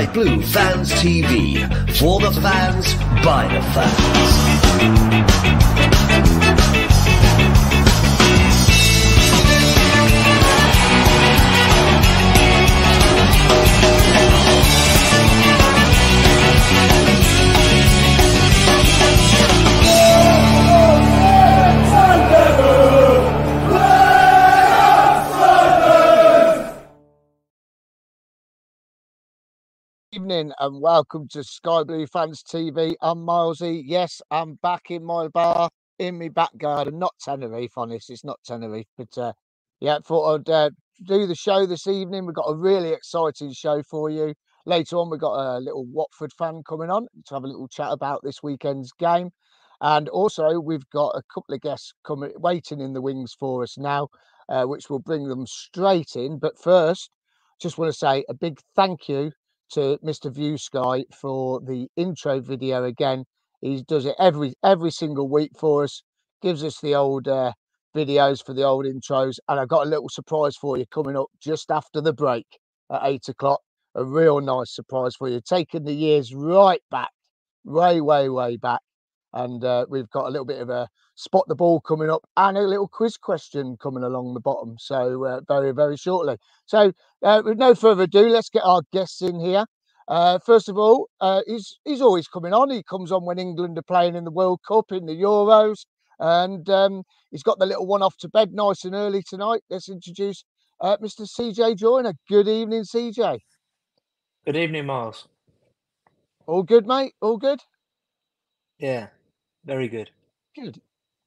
Sky Blue Fans TV. For the fans, by the fans. Evening and welcome to Sky Blue Fans TV. I'm Milesy. Yes, I'm back in my bar in my back garden. Not Tenerife, honest, it's not Tenerife, but uh, yeah, thought I'd uh, do the show this evening. We've got a really exciting show for you. Later on, we've got a little Watford fan coming on to have a little chat about this weekend's game. And also, we've got a couple of guests coming, waiting in the wings for us now, uh, which will bring them straight in. But first, just want to say a big thank you to Mr. View Sky for the intro video again. He does it every every single week for us. Gives us the old uh, videos for the old intros, and I've got a little surprise for you coming up just after the break at eight o'clock. A real nice surprise for you, taking the years right back, way, way, way back. And uh, we've got a little bit of a spot the ball coming up and a little quiz question coming along the bottom. So uh, very, very shortly. So uh, with no further ado, let's get our guests in here. Uh, first of all, uh, he's he's always coming on. He comes on when England are playing in the World Cup, in the Euros, and um, he's got the little one off to bed nice and early tonight. Let's introduce uh, Mr. CJ Joiner. Good evening, CJ. Good evening, Miles. All good, mate. All good. Yeah, very good. Good.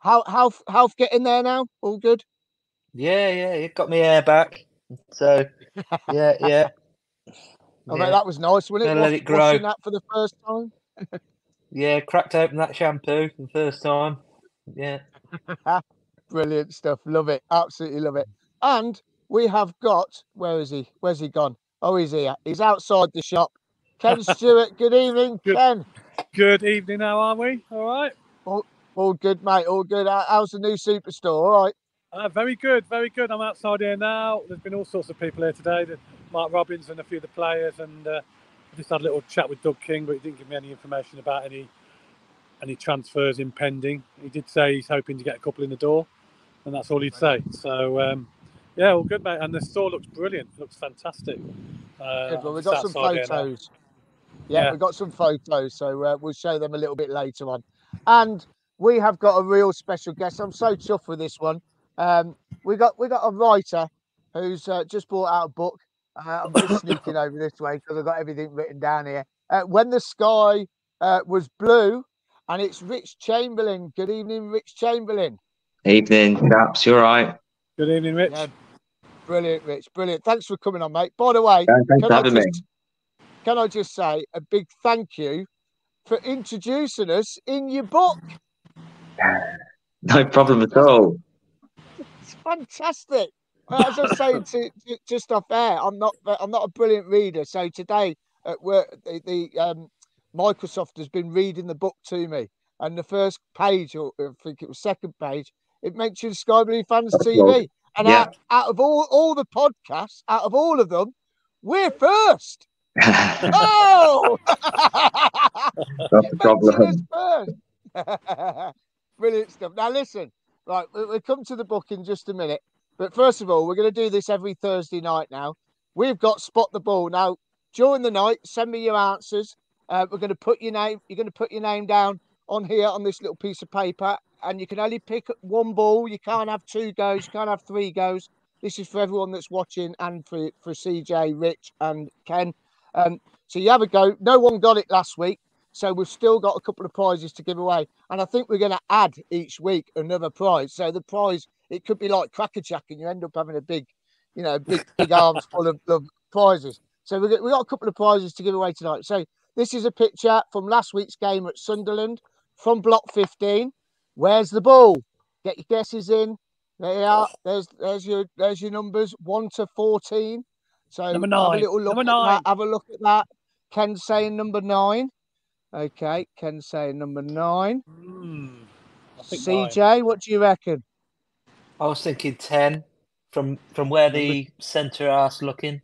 How how how getting there now? All good. Yeah, yeah, it got me air back. So, yeah, yeah. I yeah. that was nice, wasn't it? Gonna let Wash- it grow. that for the first time. Yeah, cracked open that shampoo for the first time. Yeah. Brilliant stuff. Love it. Absolutely love it. And we have got where is he? Where's he gone? Oh, he's here. He's outside the shop. Ken Stewart. Good evening, Good. Ken. Good evening, how are we? All right. All good, mate. All good. How's the new superstore? All right. Uh, very good, very good. I'm outside here now. There's been all sorts of people here today. Mark Robins and a few of the players, and uh, I just had a little chat with Doug King, but he didn't give me any information about any any transfers impending. He did say he's hoping to get a couple in the door, and that's all he'd say. So um, yeah, all good, mate. And the store looks brilliant. looks fantastic. Uh, Good. Well, we've got some outside here now. photos. Yeah, Yeah. we've got some photos, so uh, we'll show them a little bit later on. And we have got a real special guest. I'm so chuffed with this one. Um, we got we got a writer who's uh, just brought out a book. Uh, I'm just sneaking over this way because I've got everything written down here. Uh, when the sky uh, was blue, and it's Rich Chamberlain. Good evening, Rich Chamberlain. Evening, chaps. You're right. Good evening, Rich. Yeah, brilliant, Rich. Brilliant. Thanks for coming on, mate. By the way, Yeah, thanks can for I having me. can I just say a big thank you for introducing us in your book? No problem at all. It's fantastic. As I was saying to, to- just off air, I'm not I'm not a brilliant reader. So today at work, the, the um, Microsoft has been reading the book to me, and the first page, or I think it was second page, it mentions Sky Blue Fans That's TV. And Yeah. out, out of all all the podcasts, out of all of them, we're first. Oh! Not a problem. Brilliant stuff. Now, listen, right, we- we'll come to the book in just a minute. But first of all, we're going to do this every Thursday night now. We've got Spot the Ball. Now, during the night, send me your answers. Uh, we're going to put your name, you're going to put your name down on here on this little piece of paper, and you can only pick one ball. You can't have two goes, you can't have three goes. This is for everyone that's watching and for, for CJ, Rich, and Ken. Um, so you have a go. No one got it last week. So we've still got a couple of prizes to give away. And I think we're going to add each week another prize. So the prize, it could be like Cracker Jack and you end up having a big, you know, big, big arms full of, of prizes. So we've got, we got a couple of prizes to give away tonight. So this is a picture from last week's game at Sunderland from block 15. Where's the ball? Get your guesses in. There you are. There's there's your there's your numbers one to fourteen. So Number have nine. a little look Number at nine. that. Have a look at that. Ken's saying number nine. Okay, Ken's saying number nine. I think nine. CJ, what do you reckon? I was thinking 10 from from where the centre arse looking.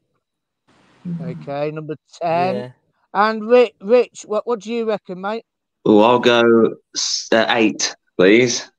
Okay, number ten. Yeah. And Rich, Rich, what what do you reckon, mate? Oh, I'll go uh, eight, please.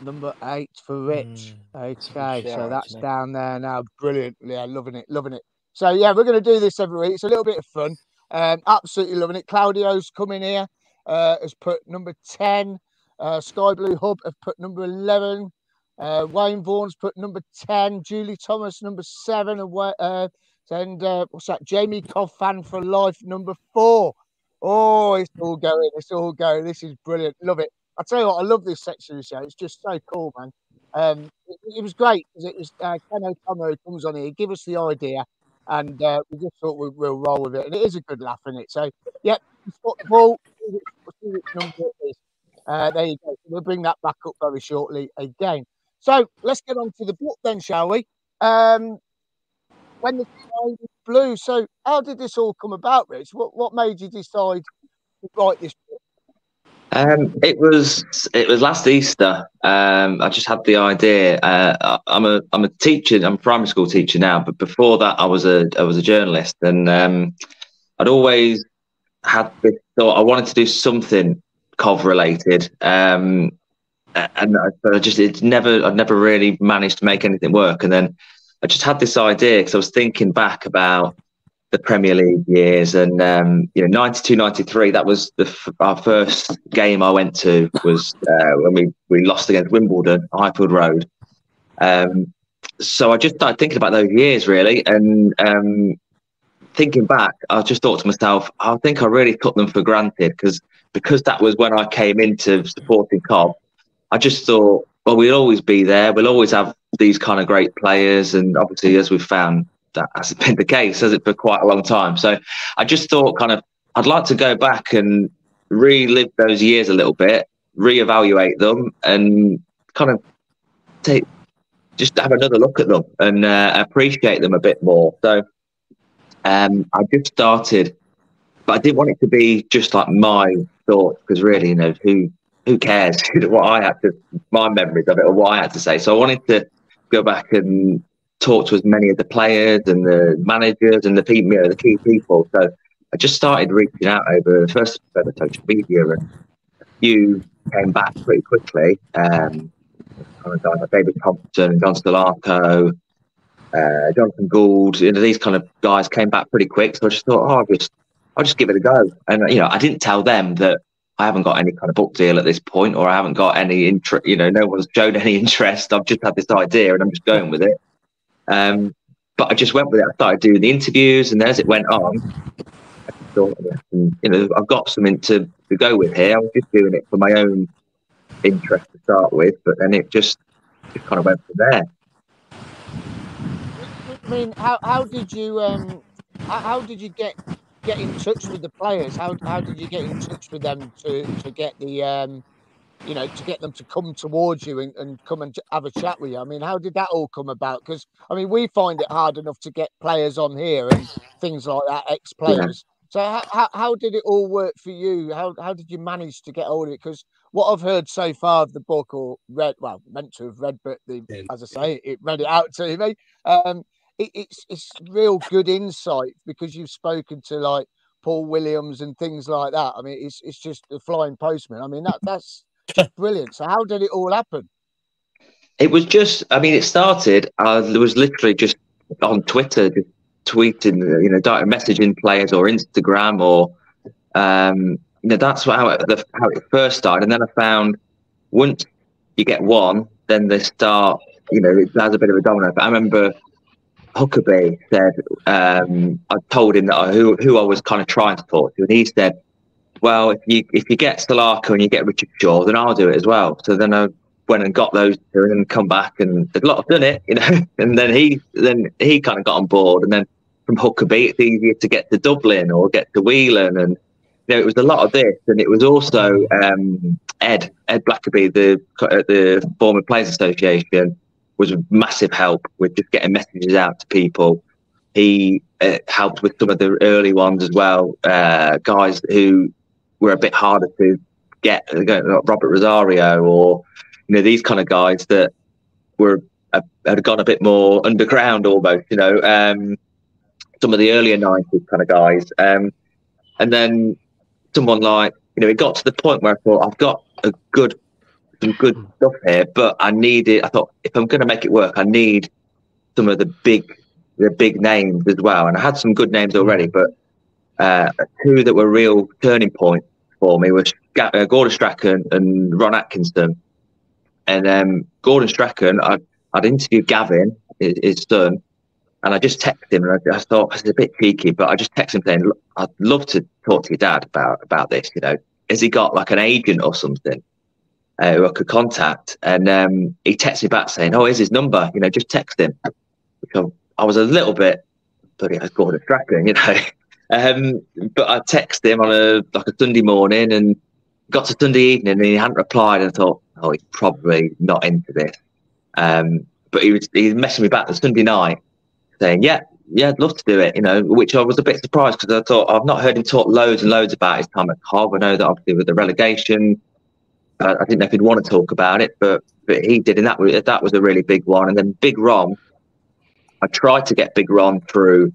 Number eight for Rich. Mm, that's a good Okay, so shout, that's actually. down there now. Brilliant. Yeah, loving it, loving it. So yeah, we're going to do this every week. It's a little bit of fun. Um, absolutely loving it. Claudio's coming here. Uh, has put number ten. Uh, Sky Blue Hub have put number eleven. Uh, Wayne Vaughan's put number ten. Julie Thomas number seven. And uh, and uh, what's that? Jamie Coffan for life number four. Oh, it's all going. It's all going. This is brilliant. Love it. I tell you what, I love this section of the show. It's just so cool, man. Um, it, it was great because it was uh, Ken O'Connor who comes on here, give us the idea, and uh, we just thought we, we'll roll with it. And it is a good laugh in it. So, yep, football. Uh, there you go. We'll bring that back up very shortly again. So let's get on to the book then, shall we? Um, when the sky was blue. So, how did this all come about, Rich? What what made you decide to write this? Um, it was it was last Easter. Um, I just had the idea. Uh, I- I'm a I'm a teacher. I'm a primary school teacher now, but before that, I was a I was a journalist, and um, I'd always had this thought. I wanted to do something Cov related, um, and I, I just it never I'd never really managed to make anything work. And then I just had this idea because I was thinking back about the Premier League years and um, you know 92 93 that was the our first game I went to was uh, when we we lost against Wimbledon Highfield Road. Um, so I just started thinking about those years really and um, thinking back I just thought to myself I think I really took them for granted because because that was when I came into supporting Cov I just thought well we'll always be there we'll always have these kind of great players and obviously as we've found that hasn't been the case, has it, for quite a long time. So I just thought, kind of, I'd like to go back and relive those years a little bit, reevaluate them, and kind of take just have another look at them and uh, appreciate them a bit more. So um, I just started, but I didn't want it to be just like my thoughts because really, you know, who who cares what I had to my memories of it or what I had to say. So I wanted to go back and talk to as many of the players and the managers and the people, you know, the key people. So I just started reaching out over first over social media, and a few came back pretty quickly. Um, like David Thompson, John Salako, uh, Jonathan Gould. You know, these kind of guys came back pretty quick. So I just thought, oh, I'll just I'll just give it a go. And you know, I didn't tell them that. I haven't got any kind of book deal at this point, or I haven't got any interest. You know, no one's shown any interest. I've just had this idea, and I'm just going with it. Um, but I just went with it. I started doing the interviews, and as it went on, I thought, you know, I've got something to, to go with here. I was just doing it for my own interest to start with, but then it just just kind of went from there. I mean, how, how did you um how, how did you get get in touch with the players? How how did you get in touch with them to to get the um you know to get them to come towards you and, and come and have a chat with you? I mean, how did that all come about? Because I mean, we find it hard enough to get players on here and things like that, ex players. So how, how how did it all work for you? How how did you manage to get hold of it? Because what I've heard so far of the book or read, well, meant to have read, but the, Yeah. as I say, it read it out to me. Um, it, it's it's real good insight because you've spoken to like Paul Williams and things like that. I mean, it's it's just the flying postman. I mean, that that's brilliant. So how did it all happen? It was just, I mean, it started. Uh, there was literally just on Twitter, just tweeting, you know, messaging players or Instagram or, um, you know, that's how it, the, how it first started. And then I found once you get one, then they start, you know, it has a bit of a domino. But I remember Huckerby said, um, I told him that I, who who I was kind of trying to talk to, and he said, "Well, if you if you get Salako and you get Richard Shaw, then I'll do it as well." So then I went and got those two, and then come back and said, "Look, I've done it," you know. And then he then he kind of got on board, and then from Huckerby, it's easier to get to Dublin or get to Whelan, and you know, it was a lot of this, and it was also um, Ed Ed Blackaby, the uh, the former Players Association, was a massive help with just getting messages out to people. He uh, helped with some of the early ones as well, uh, guys who were a bit harder to get, uh, like Robert Rosario or you know these kind of guys that were uh, had gone a bit more underground almost. You know, um, some of the earlier '90s kind of guys. Um, and then someone like you know, it got to the point where I thought I've got a good some good stuff here, but I needed. I thought if I'm going to make it work, I need some of the big the big names as well. And I had some good names already, but uh, two that were real turning points for me was uh, Gordon Strachan and Ron Atkinson. And um, Gordon Strachan, I, I'd interviewed Gavin, his, son, and I just texted him, and I, I thought it's a bit cheeky, but I just texted him saying, "I'd love to talk to your dad about about this. You know, has he got like an agent or something uh, who I could contact?" And um, he texted me back saying, "Oh, here's his number. You know, just text him." I was a little bit, but he has Gordon Strachan, you know. Um, but I texted him on a like a Sunday morning and got to Sunday evening and he hadn't replied and I thought, oh, he's probably not into this. Um, but he was he messaged me back the Sunday night saying, yeah, yeah, I'd love to do it, you know, which I was a bit surprised because I thought I've not heard him talk loads and loads about his time at Cov. I know that obviously with the relegation, uh, I didn't know if he'd want to talk about it, but but he did, and that was that was a really big one. And then Big Ron, I tried to get Big Ron through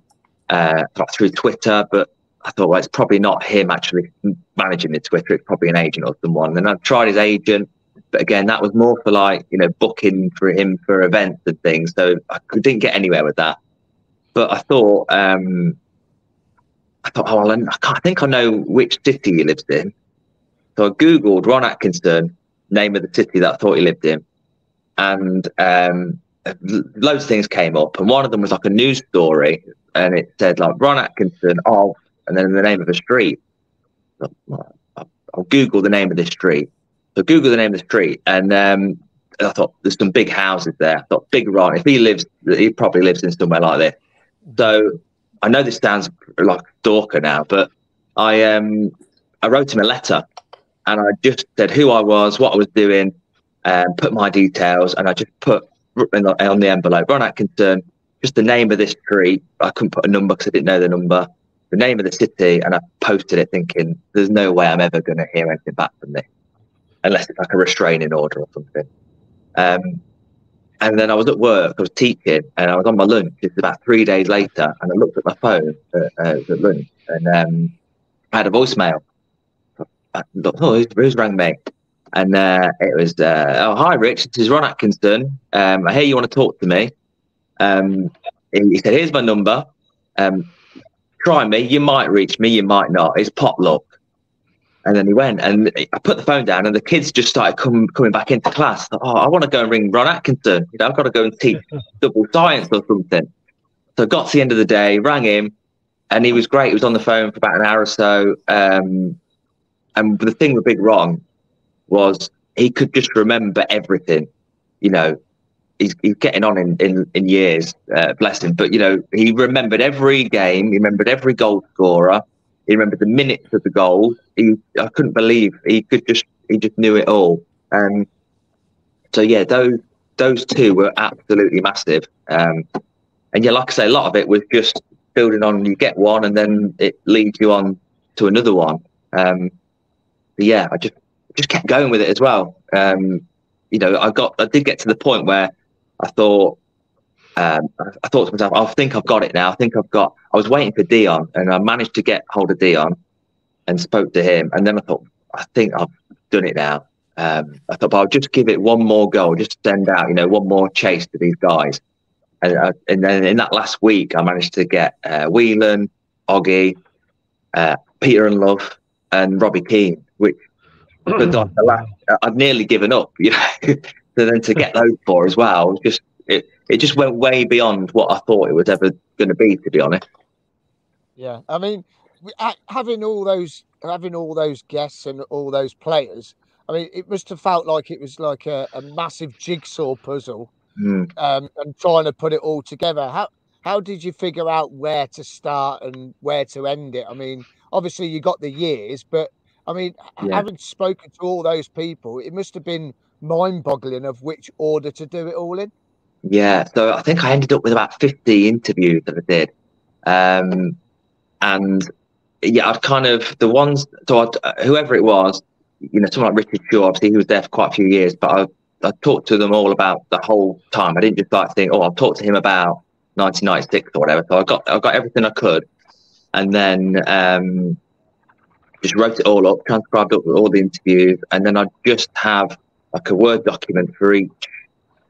uh, through Twitter, but I thought, well, it's probably not him actually managing the Twitter. It's probably an agent or someone. And I tried his agent, but again, that was more for like, you know, booking for him for events and things. So I didn't get anywhere with that. But I thought, um, I thought, oh, I, I think I know which city he lives in. So I Googled Ron Atkinson, name of the city that I thought he lived in. And um, loads of things came up. And one of them was like a news story. And it said, like, Ron Atkinson, oh, and then the name of a street. I'll Google the name of this street. So Google the name of the street, and um, I thought there's some big houses there. I thought Big Ron, if he lives, he probably lives in somewhere like this. So I know this sounds like stalker now, but I um I wrote him a letter, and I just said who I was, what I was doing, and put my details, and I just put on the envelope Ron Atkinson, just the name of this street. I couldn't put a number because I didn't know the number the name of the city, and I posted it thinking, "There's no way I'm ever going to hear anything back from this, unless it's like a restraining order or something." Um, and then I was at work, I was teaching, and I was on my lunch. It's about three days later, and I looked at my phone uh, uh, at lunch, and um, I had a voicemail. I thought, oh, who's, who's rang me? And uh, it was, uh, oh, hi, Rich. This is Ron Atkinson. Um, I hear you want to talk to me. Um, he said, here's my number. Um, try me. You might reach me, you might not. It's pot luck. And then he went, and I put the phone down, and the kids just started come, coming back into class. oh, I want to go and ring Ron Atkinson. You know, I've got to go and teach double science or something. So I got to the end of the day, rang him, and he was great. He was on the phone for about an hour or so. Um, and the thing with Big Ron was he could just remember everything. You know, he's, he's getting on in in, in years, uh, bless him. But you know, he remembered every game. He remembered every goal scorer. He remembered the minutes of the goals. He, I couldn't believe he could just he just knew it all. Um, so yeah, those those two were absolutely massive. Um, and yeah, like I say, a lot of it was just building on. You get one, and then it leads you on to another one. Um, yeah, I just just kept going with it as well. Um, you know, I got I did get to the point where I thought, um, I thought to myself, I think I've got it now. I think I've got. I was waiting for Dion, and I managed to get hold of Dion, and spoke to him. And then I thought, I think I've done it now. Um, I thought, but I'll just give it one more go, just send out, you know, one more chase to these guys. And, uh, and then in that last week, I managed to get uh, Whelan, Oggy, uh, Peter Ndlovu, and Robbie Keane, which the last. I'd nearly given up, you know. So then to get those four as well, just it, it just went way beyond what I thought it was ever going to be, to be honest. Yeah, I mean, having all those having all those guests and all those players, I mean, it must have felt like it was like a, a massive jigsaw puzzle, mm. um, and trying to put it all together. How how did you figure out where to start and where to end it? I mean, obviously you got the years, but I mean, yeah. having spoken to all those people, it must have been mind boggling of which order to do it all in? Yeah, so I think I ended up with about 50 interviews that I did. Um, and yeah, I'd kind of, the ones, so I'd, whoever it was, you know, someone like Richard Shaw, obviously he was there for quite a few years, but I, I talked to them all about the whole time. I didn't just like think, oh, I'll talk to him about 1996 or whatever. So I got I got everything I could, and then um, just wrote it all up, transcribed up all the interviews, and then I just have like a word document for each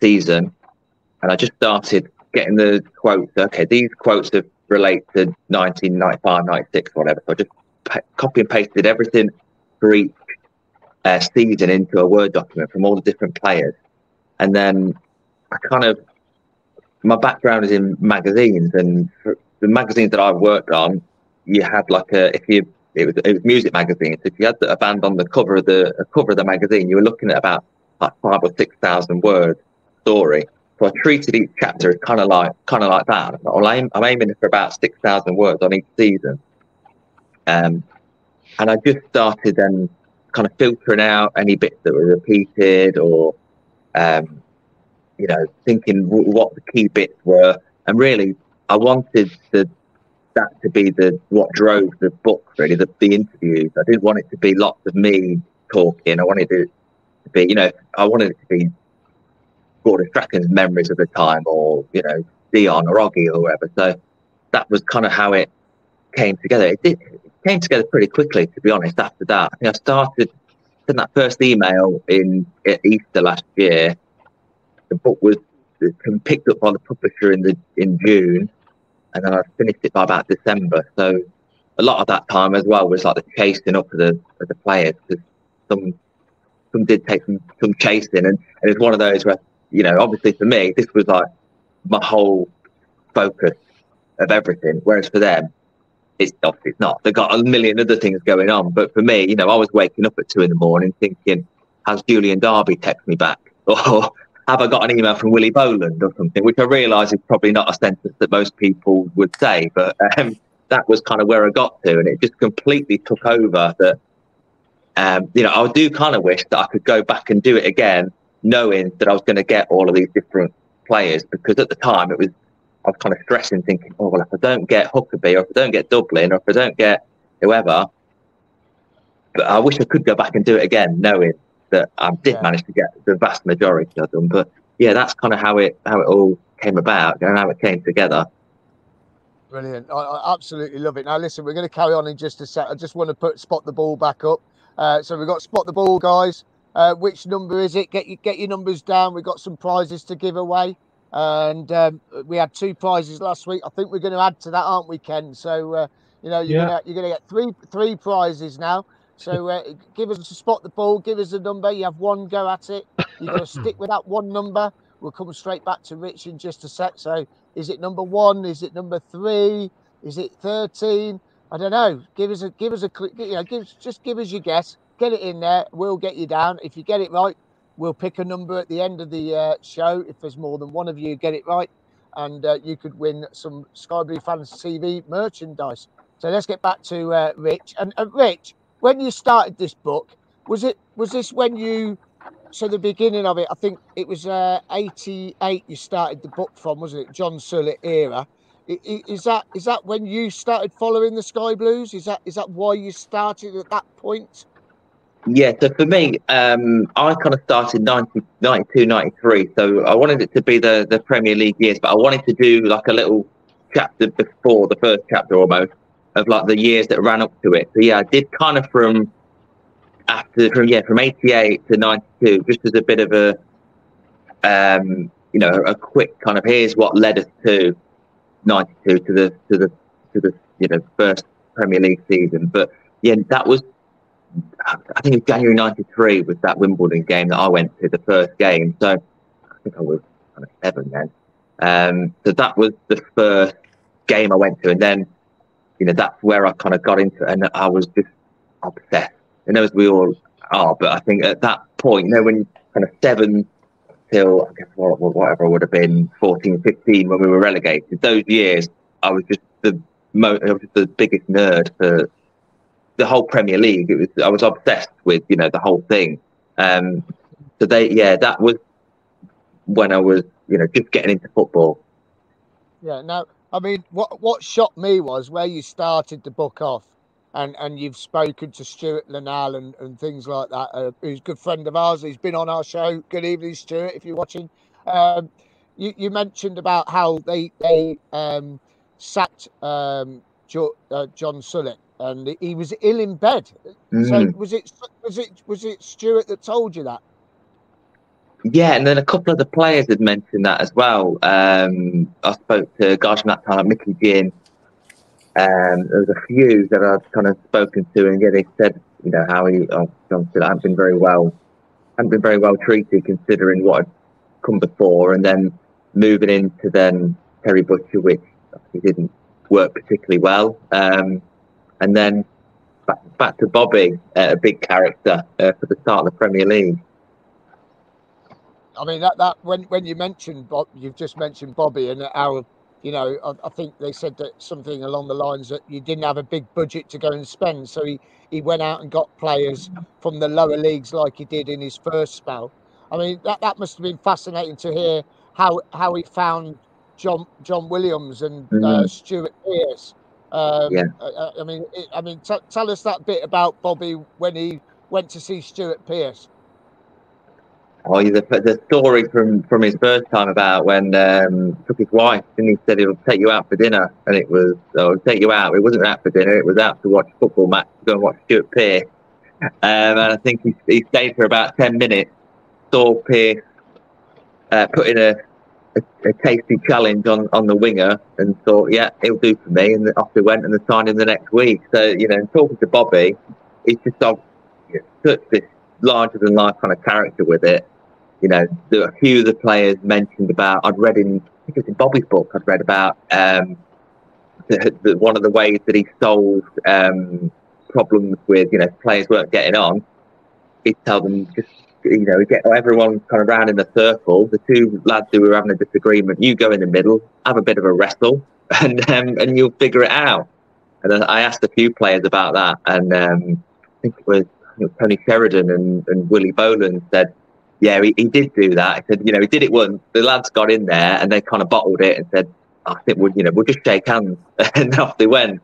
season, and I just started getting the quotes. Okay, these quotes have relate to 1995, 96, whatever. So I just copy and pasted everything for each uh, season into a Word document from all the different players. And then I kind of, my background is in magazines, and the magazines that I've worked on, you had like a, if you, it was, it was music magazines. If you had a band on the cover of the cover of the magazine, you were looking at about like five or six thousand word story. So I treated each chapter as kind of like kind of like that. I'm, I'm aiming for about six thousand words on each season, um, and I just started then kind of filtering out any bits that were repeated or, um, you know, thinking w- what the key bits were. And really, I wanted the that to be the what drove the book. Really, the, the interviews. I didn't want it to be lots of me talking. I wanted it to be, you know, I wanted it to be Gordon Strachan's memories of the time, or you know, Dion or Oggy or whatever. So that was kind of how it came together. It did it came together pretty quickly, to be honest. After that, I think I started sent that first email in Easter last year. The book was picked up by the publisher in the in June, and then I finished it by about December. So a lot of that time as well was like the chasing up of the of the players because some some did take some some chasing, and, and it's one of those where you know, obviously for me, this was like my whole focus of everything. Whereas for them, it's obviously not. They've got a million other things going on. But for me, you know, I was waking up at two in the morning thinking, has Julian Darby text me back? Or have I got an email from Willie Boland or something? Which I realise is probably not a sentence that most people would say, but um, that was kind of where I got to, and it just completely took over. That um, you know, I do kind of wish that I could go back and do it again knowing that I was going to get all of these different players because at the time it was I was kind of stressing, thinking, oh well, if I don't get Huckerby or if I don't get Dublin or if I don't get whoever, but I wish I could go back and do it again, knowing that I did yeah. manage to get the vast majority of them. But yeah, that's kind of how it how it all came about and how it came together. Brilliant! I, I absolutely love it. Now, listen, we're going to carry on in just a sec. I just want to put spot the ball back up. Uh, so we've got spot the ball, guys. Uh, which number is it? Get you get your numbers down. We've got some prizes to give away, and um, we had two prizes last week. I think we're going to add to that, aren't we, Ken? So uh, you know you're yeah. gonna you're gonna get three three prizes now. So uh, give us a spot the ball. Give us a number. You have one go at it. You've got to stick with that one number. We'll come straight back to Rich in just a sec. So is it number one? Is it number three? Is it thirteen? I don't know. Give us a give us a you know give just give us your guess get it in there. We'll get you down. If you get it right, we'll pick a number at the end of the uh, show. If there's more than one of you get it right, and uh, you could win some Sky Blue Fans TV merchandise. So let's get back to uh, Rich. And uh, Rich, when you started this book, was it was this when you? So the beginning of it, I think it was uh, '88. You started the book from, wasn't it? John Sillett era. Is that is that when you started following the Sky Blues? Is that is that why you started at that point? Yeah, so for me, um, I kind of started 90, 92, 93. So I wanted it to be the, the Premier League years, but I wanted to do like a little chapter before the first chapter almost of like the years that ran up to it. So yeah, I did kind of from after from yeah from 88 to 92, just as a bit of a um, you know a quick kind of here's what led us to 92 to the to the to the you know first Premier League season. But yeah, that was I think it was January '93 was that Wimbledon game that I went to, the first game. So I think I was kind of seven then. Um, so that was the first game I went to, and then you know that's where I kind of got into it, and I was just obsessed. And as we all are, but I think at that point, you know, when kind of seven till I guess whatever would have been 14, 15 when we were relegated, those years I was just the mo- I was just the biggest nerd for the whole Premier League. It was I was obsessed with you know the whole thing. Um, so they yeah that was when I was you know just getting into football. Yeah. Now I mean what what shocked me was where you started the book off. And, and you've spoken to Stuart Linnell and, and things like that. Uh, who's a good friend of ours. He's been on our show. Good evening, Stuart, if you're watching. Um, you, you mentioned about how they they um, sacked um, jo- uh, John Sillett and he was ill in bed. Mm. So was it was it was it Stuart that told you that? Yeah, and then a couple of the players had mentioned that as well. Um, I spoke to guys from that time, Mickey Gynn. Um, there was a few that I'd kind of spoken to, and yeah, they said, you know, how he, oh, John Sillett hadn't been very well, hadn't been very well treated considering what had come before, and then moving into then Terry Butcher, which didn't work particularly well. Um, and then back, back to Bobby, uh, a big character uh, for the start of the Premier League. I mean that that when when you mentioned Bob, you've just mentioned Bobby and our, you know, I, I, think they said that something along the lines that you didn't have a big budget to go and spend, so he he went out and got players from the lower leagues like he did in his first spell. I mean that that must have been fascinating to hear how how he found John John Williams and uh, mm. uh, Stuart Pearce. Um, yeah. I, I mean, it, I mean, t- tell us that bit about Bobby when he went to see Stuart Pearce. Oh, the, the story from, from his first time about when um, took his wife and he said he'll take you out for dinner, and it was oh, take you out. It wasn't out for dinner; it was out to watch football match, to go and watch Stuart Pearce. Um, and I think he, he stayed for about ten minutes. Saw Pearce uh, a, a, a, tasty challenge on, on the winger and thought, yeah, it'll do for me. And off they went and they signed him the next week. So, you know, talking to Bobby, he's just know, such this larger than life kind of character with it. You know, there a few of the players mentioned about, I'd read in, I think it was in Bobby's book, I'd read about um, the, the, one of the ways that he solved um, problems with, you know, players weren't getting on. He'd tell them just you know, get everyone kind of round in a circle. The two lads who were having a disagreement, you go in the middle, have a bit of a wrestle, and um, and you'll figure it out. And I asked a few players about that, and um, I think it was, it was Tony Sheridan and, and Willie Boland said, yeah, he, he did do that. He said, you know, he did it once. The lads got in there and they kind of bottled it and said, I think we'll, you know, we'll just shake hands, and off they went.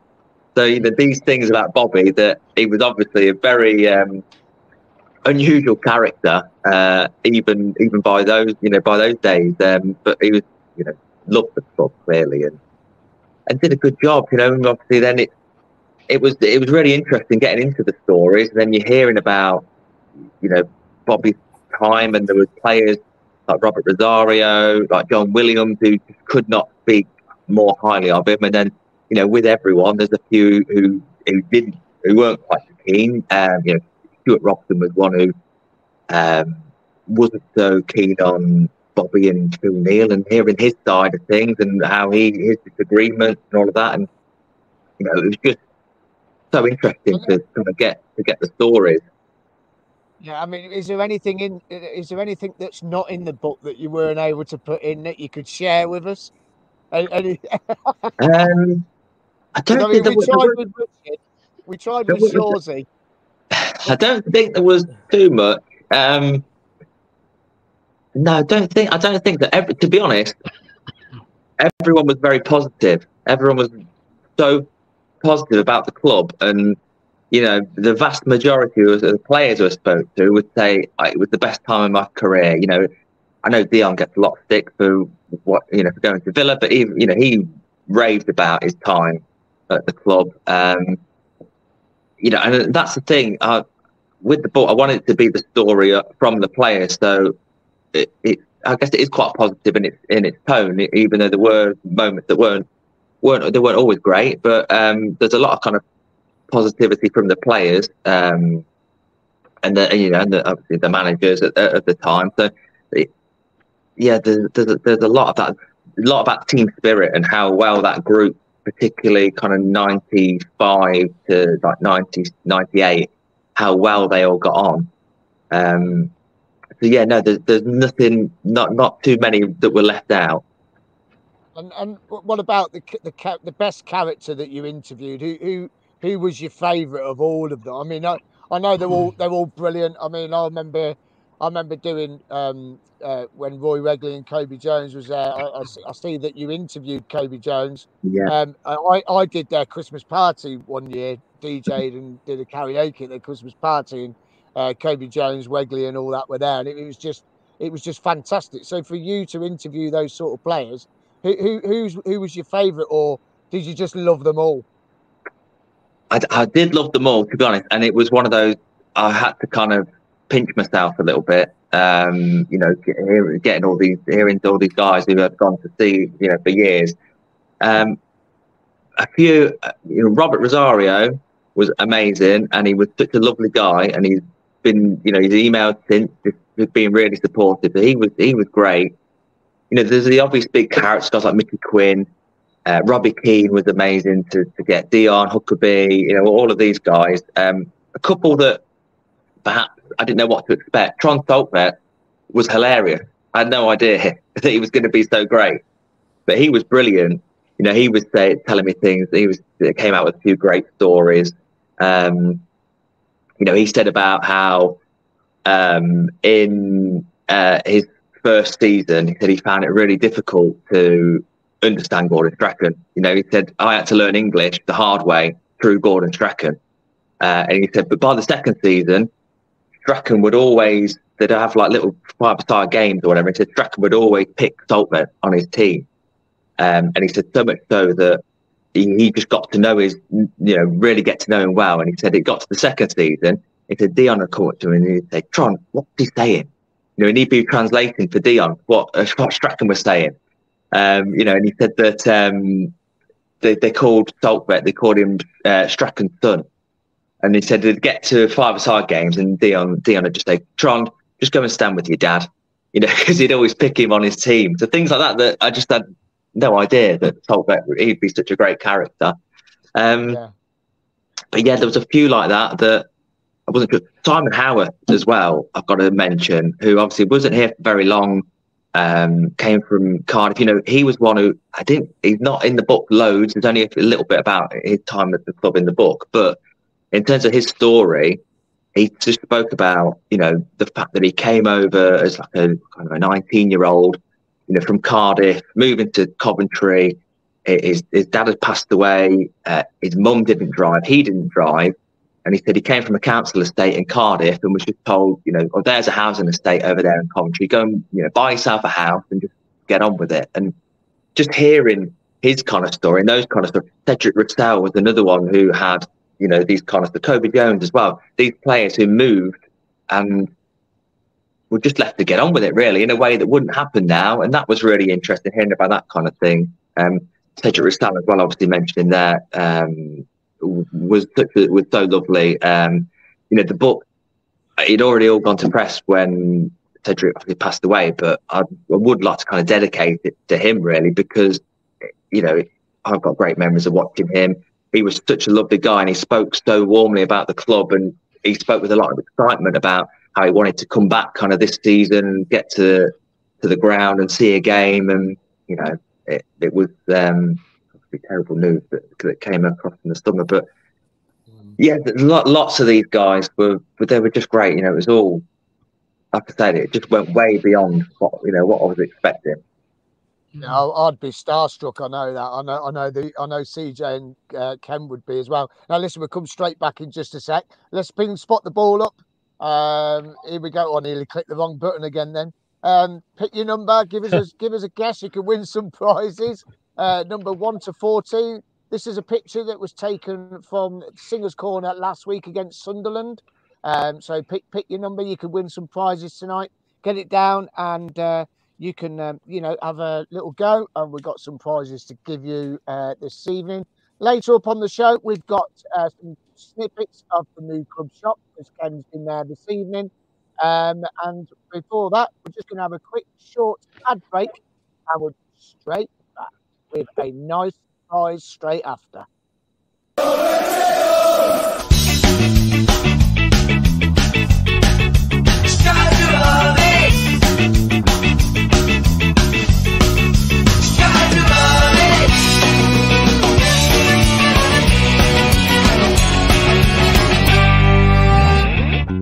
So you know, these things about Bobby that he was obviously a very um, unusual character, uh, even even by those you know by those days. Um, but he was you know loved the club clearly and and did a good job. You know, and obviously then it it was it was really interesting getting into the stories. And then you're hearing about you know Bobby's time, and there was players like Robert Rosario, like John Williams, who just could not speak more highly of him. And then you know with everyone, there's a few who who didn't who weren't quite so keen. Um, you know, Stuart Robson was one who um, wasn't so keen on Bobby and Phil Neal and hearing his side of things and how he his disagreements and all of that. And you know, it was just so interesting to kind of get to get the stories. Yeah, I mean, is there anything in? Is there anything that's not in the book that you weren't able to put in that you could share with us? Any... um, I don't I mean, think we, tried with Richard, we tried with Shawsey. I don't think there was too much. Um, no, I don't think. I don't think that. Every, to be honest, everyone was very positive. Everyone was so positive about the club, and you know, the vast majority of the players I spoke to would say it was the best time of my career. You know, I know Dion gets a lot of stick for what you know for going to Villa, but even you know he raved about his time at the club. Um, you know, and that's the thing. Uh, with the book, I wanted it to be the story from the players. So it, it, I guess it is quite positive in its in its tone, even though there were moments that weren't weren't they weren't always great. But um, there's a lot of kind of positivity from the players, um, and the you know, and the, obviously the managers at, at the time. So yeah, there's, there's a, there's a lot of that, a lot about team spirit and how well that group, particularly kind of 95 to like 90, 98 how well they all got on. Um, so yeah, no, there's, there's nothing, not not too many that were left out. And and what about the the the best character that you interviewed? Who who who was your favourite of all of them? I mean, I, I know they're all they're all brilliant. I mean, I remember I remember doing um, uh, when Roy Wegerle and Cobi Jones was there. I, I, I, see that you interviewed Cobi Jones. Yeah. Um, I I did their Christmas party one year DJed and did a karaoke at their Christmas party, and uh, Cobi Jones, Wegerle, and all that were there, and it, it was just it was just fantastic. So for you to interview those sort of players, who who who's, who was your favourite, or did you just love them all? I, I did love them all, to be honest, and it was one of those I had to kind of pinch myself a little bit. Um, you know, getting all these, hearing all these guys who have gone to see, you know, for years. Um, a few, you know, Robert Rosario was amazing, and he was such a lovely guy, and he's been, you know, he's emailed since, just being really supportive. He was, he was great. You know, there's the obvious big characters, guys like Mickey Quinn, uh, Robbie Keane was amazing to, to get Dion Huckerby, you know, all of these guys. Um, a couple that perhaps I didn't know what to expect. Trond Soltvedt was hilarious. I had no idea that he was going to be so great, but he was brilliant. You know, he was say, telling me things. He was came out with a few great stories. Um, you know, he said about how um, in uh, his first season, he said he found it really difficult to understand Gordon Strachan. You know, he said, I had to learn English the hard way through Gordon Strachan. Uh, and he said, but by the second season, Strachan would always, they'd have like little five star games or whatever. He said Strachan would always pick Saltman on his team. Um, and he said so much so that he, he, just got to know his, you know, really get to know him well. And he said it got to the second season. He said Dion would come up to him and he'd say, Tron, what's he saying? You know, and he'd be translating for Dion what, uh, what Strachan was saying. Um, you know, and he said that um, they, they called Soltvedt, they called him uh, Strachan's son. And he said they'd get to five-a-side games and Dion, Dion would just say, Tron, just go and stand with your dad. You know, because he'd always pick him on his team. So things like that that I just had no idea that Soltvedt, he'd be such a great character. Um, yeah. But yeah, there was a few like that that I wasn't sure. Simon Haworth as well, I've got to mention, who obviously wasn't here for very long um, came from Cardiff. You know, he was one who I didn't. He's not in the book loads. There's only a little bit about his time at the club in the book, but in terms of his story, he just spoke about you know the fact that he came over as like a kind of a 19 year old, you know, from Cardiff, moving to Coventry. His his dad had passed away. Uh, his mum didn't drive. He didn't drive. And he said he came from a council estate in Cardiff and was just told, you know, oh, there's a housing estate over there in Coventry. Go and, you know, buy yourself a house and just get on with it. And just hearing his kind of story and those kind of stuff. Cedric Russell was another one who had, you know, these kind of the Cobi Jones as well. These players who moved and were just left to get on with it really in a way that wouldn't happen now. And that was really interesting hearing about that kind of thing. Um, Cedric Russell as well, obviously mentioned in there. Um, was was so lovely. Um, you know, the book it already all gone to press when Cedric passed away, but I, I, would like to kind of dedicate it to him really because you know I've got great memories of watching him. He was such a lovely guy, and he spoke so warmly about the club, and he spoke with a lot of excitement about how he wanted to come back kind of this season and get to to the ground and see a game, and you know it, it was. Um, terrible news that, that came across in the summer. But mm. yeah, lots of these guys were, but they were just great. You know, it was all, like I said, it just went way beyond what you know what I was expecting. No, I'd be starstruck. I know that. I know. I know the. I know CJ and uh, Ken would be as well. Now, listen, we'll come straight back in just a sec. Let's ping spot the ball up. Um, here we go. I nearly clicked the wrong button again. Then um, pick your number. Give us a, give us a guess. You can win some prizes uh, number one to 14. This is a picture that was taken from Singers Corner last week against Sunderland. Um, so pick pick your number. You can win some prizes tonight. Get it down, and uh, you can um, you know have a little go. And we've got some prizes to give you uh, this evening. Later up on the show, we've got uh, some snippets of the new club shop because Ken's been there this evening. Um, and before that, we're just going to have a quick short ad break, and we're straight with a nice prize straight after.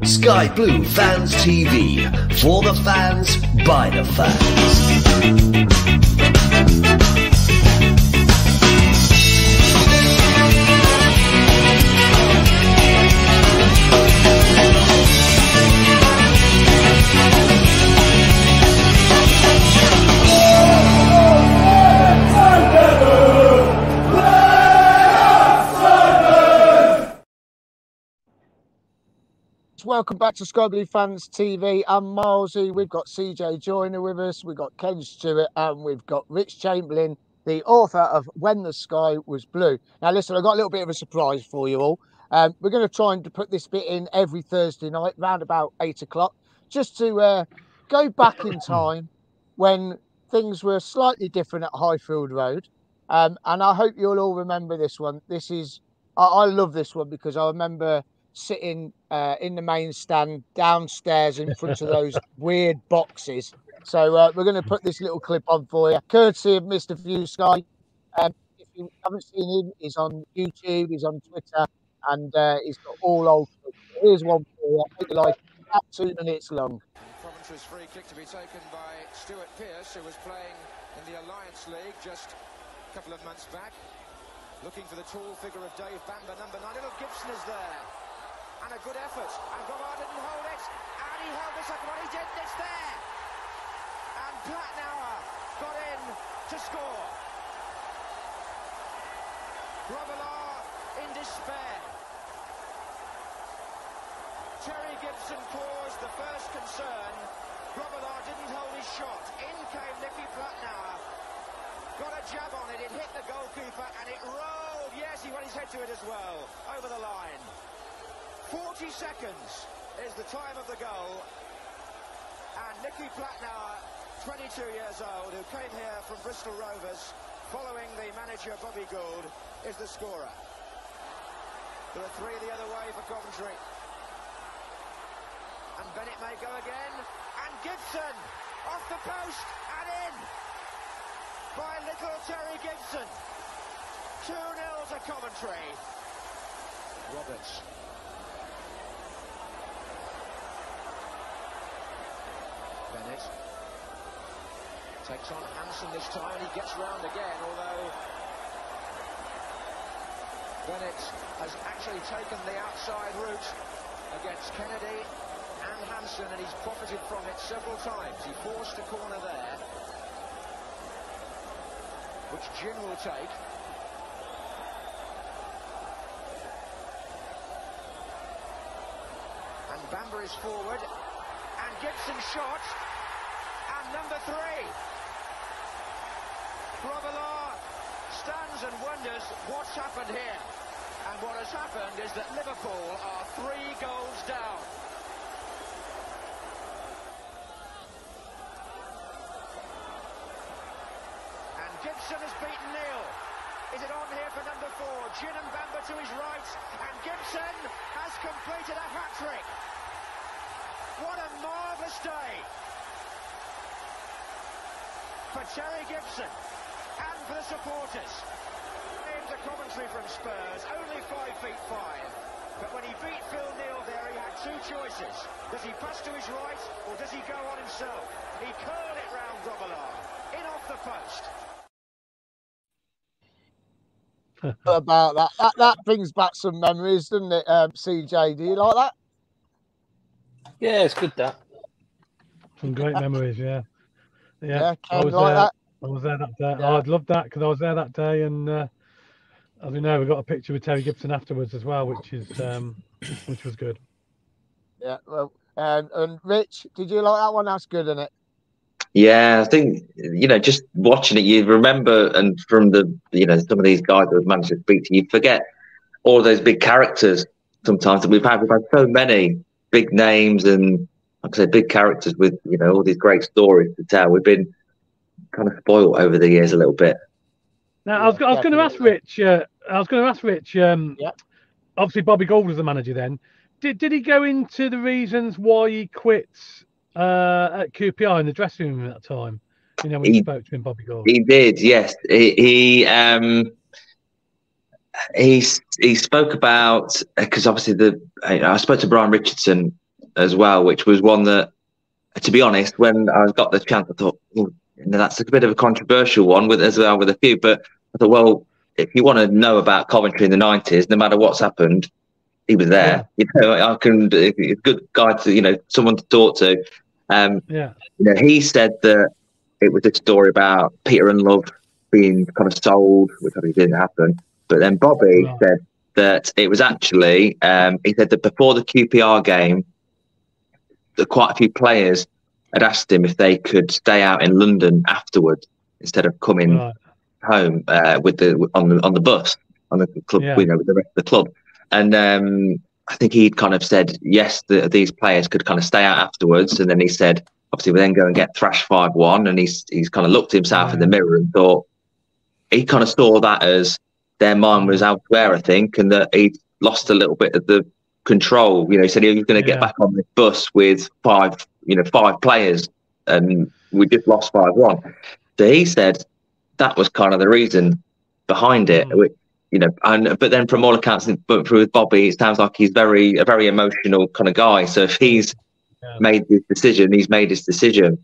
Sky Blue Fans TV for the fans by the fans. Welcome back to Sky Blue Fans TV. I'm Milesy. We've got CJ Joiner with us. We've got Ken Stewart, and we've got Rich Chamberlain, the author of When the Sky Was Blue. Now, listen, I've got a little bit of a surprise for you all. Um, we're going to try and put this bit in every Thursday night, round about eight o'clock, just to uh, go back in time when things were slightly different at Highfield Road. Um, and I hope you'll all remember this one. This is, I, I love this one because I remember sitting uh, in the main stand downstairs in front of those weird boxes. So uh, we're going to put this little clip on for you, courtesy of Mr. View Sky. Um, if you haven't seen him, he's on YouTube, he's on Twitter, and uh, he's got all old. Here's one for you. I like about two minutes long. Coventry's free kick to be taken by Stuart Pearce, who was playing in the Alliance League just a couple of months back. Looking for the tall figure of Dave Bamber, number nine. Look, Gibson is there. And a good effort. And Gomar didn't hold it. And he held the second one. He did. It's there. And Platnauer got in to score. Grobbelaar in despair. Terry Gibson caused the first concern. Grobbelaar didn't hold his shot. In came Nicky Platnauer. Got a jab on it. It hit the goalkeeper and it rolled. Yes, he went his head to it as well. Over the line. 40 seconds is the time of the goal. And Nicky Platnauer, 22 years old, who came here from Bristol Rovers, following the manager Bobby Gould, is the scorer. There are three the other way for Coventry. And Bennett may go again. And Gibson off the post and in by little Terry Gibson. 2-0 to Coventry. Roberts. Bennett takes on Hansen this time and he gets round again, although Bennett has actually taken the outside route against Kennedy and Hansen and he's profited from it several times. He forced a corner there, which Gynn will take. And Bamber is forward, Gibson shot, and number three. Grobbelaar stands and wonders what's happened here. And what has happened is that Liverpool are three goals down. And Gibson has beaten Neal. Is it on here for number four? Gynn and Bamber to his right. And Gibson has completed a hat-trick. What a marvellous day for Terry Gibson and for the supporters. Into commentary from Spurs, only five feet five. But when he beat Phil Neal there, he had two choices. Does he pass to his right, or does he go on himself? He curled it round Grobbelaar, in off the post. About that. that, that brings back some memories, doesn't it, um, CJ? Do you like that? Yeah, it's good that. Some great memories, yeah. Yeah, Yeah, I was like there. that? I was there that day. Yeah. I'd love that because I was there that day, and uh, as we know, we got a picture with Terry Gibson afterwards as well, which is um, which was good. Yeah. Well, and, and Rich, did you like that one? That's good, isn't it? Yeah, I think you know, just watching it, you remember, and from the you know some of these guys that we've managed to speak to, you forget all those big characters sometimes that we've had. We've had so many big names and, like I say, big characters with you know all these great stories to tell. We've been kind of spoiled over the years a little bit. Now, I was, I was going to ask. Rich. Uh, I was going to ask Rich. Um, Yeah. Obviously, Bobby Gould was the manager then. Did did he go into the reasons why he quit uh, at QPR in the dressing room at that time? You know, when He- you spoke to him, Bobby Gould. He did, yes. He, he um he he spoke about because obviously the I spoke to Brian Richardson as well, which was one that, to be honest, when I got the chance, I thought "Oh, you know, that's a bit of a controversial one with as well with a few. But I thought, well, if you want to know about Coventry in the nineties, no matter what's happened, he was there. You know, I can. A good guy to you know, someone to talk to. Um, yeah, you know, he said that it was a story about Peter Ndlovu being kind of sold, which obviously didn't happen. But then Bobby Right. said that it was actually um, he said that before the QPR game, that quite a few players had asked him if they could stay out in London afterwards instead of coming Right. home uh, with the on the on the bus on the club, Yeah. you know, with the rest of the club. And um, I think he'd kind of said yes, that these players could kind of stay out afterwards. And then he said, obviously, we then go and get thrashed five one. And he's he's kind of looked himself in the mirror and thought he kind of saw that as their mind was elsewhere, I think, and that he'd lost a little bit of the control. You know, he said he was going to get back on the bus with five, you know, five players, and we just lost five one. So he said that was kind of the reason behind it. Mm. which, You know, and but then from all accounts, but with Bobby, it sounds like he's very a very emotional kind of guy. So if he's Yeah. made his decision, he's made his decision.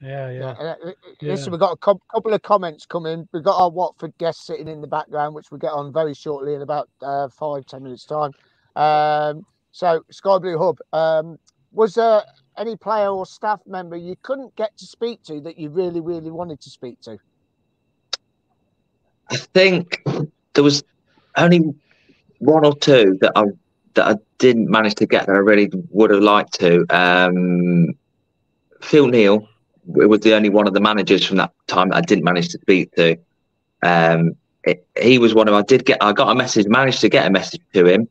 Yeah, Yeah. yeah. uh, uh, Yeah. Listen, we've got a cou- couple of comments coming. We've got our Watford guest sitting in the background, which we'll get on very shortly in about uh, five, ten minutes' time. Um, so, Sky Blue Hub, um, was there any player or staff member you couldn't get to speak to that you really, really wanted to speak to? I think there was only one or two that I that I didn't manage to get that I really would have liked to. Um, Phil Neal was the only one of the managers from that time that I didn't manage to speak to. Um, it, he was one of I did get I got a message, managed to get a message to him,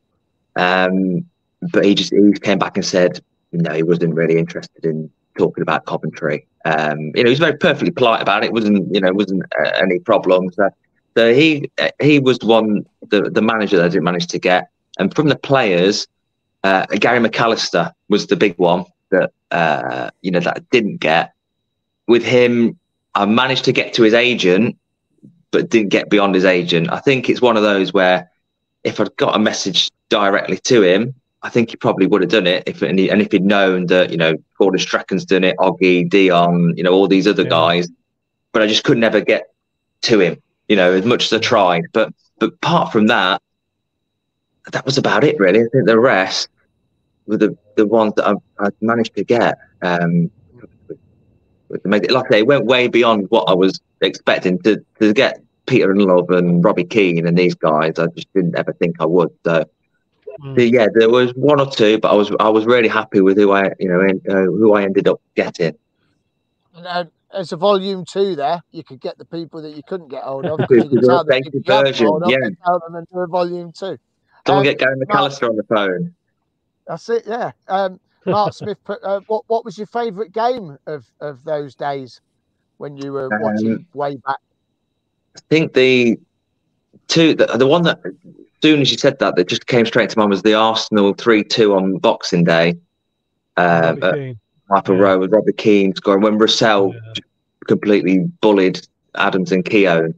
um, but he just he came back and said no, he wasn't really interested in talking about Coventry. Um, you know, he was very perfectly polite about it. it wasn't you know wasn't uh, any problem. So, so he uh, he was one the the manager that I didn't manage to get, and from the players, uh, Gary McAllister was the big one that uh, you know that I didn't get. With him, I managed to get to his agent, but didn't get beyond his agent. I think it's one of those where if I'd got a message directly to him, I think he probably would have done it. If and, he, and if he'd known that you know Gordon Strachan's done it, Oggy, Dion, you know all these other Yeah. guys, but I just could never get to him. You know, as much as I tried, but but apart from that, that was about it really. I think the rest were the the ones that I've, I've managed to get. Um, like I say, it went way beyond what I was expecting to to get Peter Ndlovu and Robbie Keane and these guys. I just didn't ever think I would. So Mm. the- yeah, there was one or two, but I was I was really happy with who I you know en- uh, who I ended up getting. And uh, as a volume two, there you could get the people that you couldn't get hold of. you could tell the people you version, yeah. and tell them do a volume two. Someone Um, get Gary McAllister on the phone. That's it, yeah. Um, Mark Smith, put, uh, what what was your favourite game of of those days when you were watching Um, way back? I think the two the, the one that as soon as you said that that just came straight to mind was the Arsenal three two on Boxing Day. Uh, Robbie at Yeah. Row with Robert Keane scoring when Roussel Yeah. completely bullied Adams and Keown.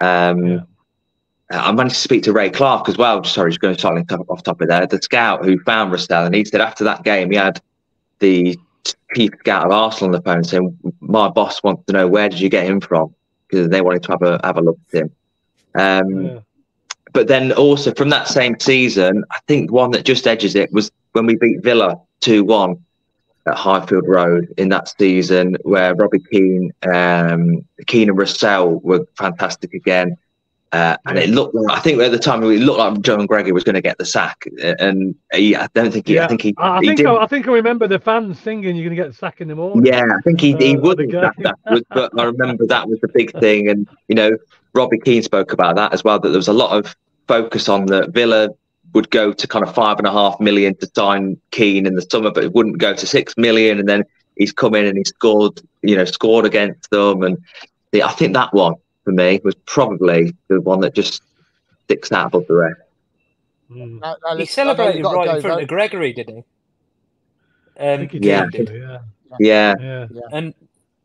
Um, Yeah. I managed to speak to Ray Clark as well. Sorry, just going slightly off top of there. The scout who found Roussel, and he said after that game he had the chief scout of Arsenal on the phone saying, "My boss wants to know where did you get him from?" Because they wanted to have a have a look at him. Um, Yeah. but then also from that same season, I think one that just edges it was when we beat Villa 2 1 at Highfield Road in that season, where Robbie Keane, um, Keane and Roussel were fantastic again. Uh, and it looked I think at the time, it looked like John Gregory was going to get the sack. And he, I don't think he, I think he, I, I he think did. I, I think I remember the fans singing "You're going to get the sack in the morning." Yeah, I think he, he Uh, wasn't the sacked game. afterwards, but I remember that was the big thing. And, you know, Robbie Keane spoke about that as well, that there was a lot of focus on that Villa would go to kind of five and a half million to sign Keane in the summer, but it wouldn't go to six million. And then he's come in and he scored, you know, scored against them. And the, I think that one for me was probably the one that just sticks out above the rest. Mm. Now- now He listen, I know celebrated you've got to right go in front very- of Gregory, did he? I Um, think he Yeah. did. actually, Yeah. Yeah, Yeah. and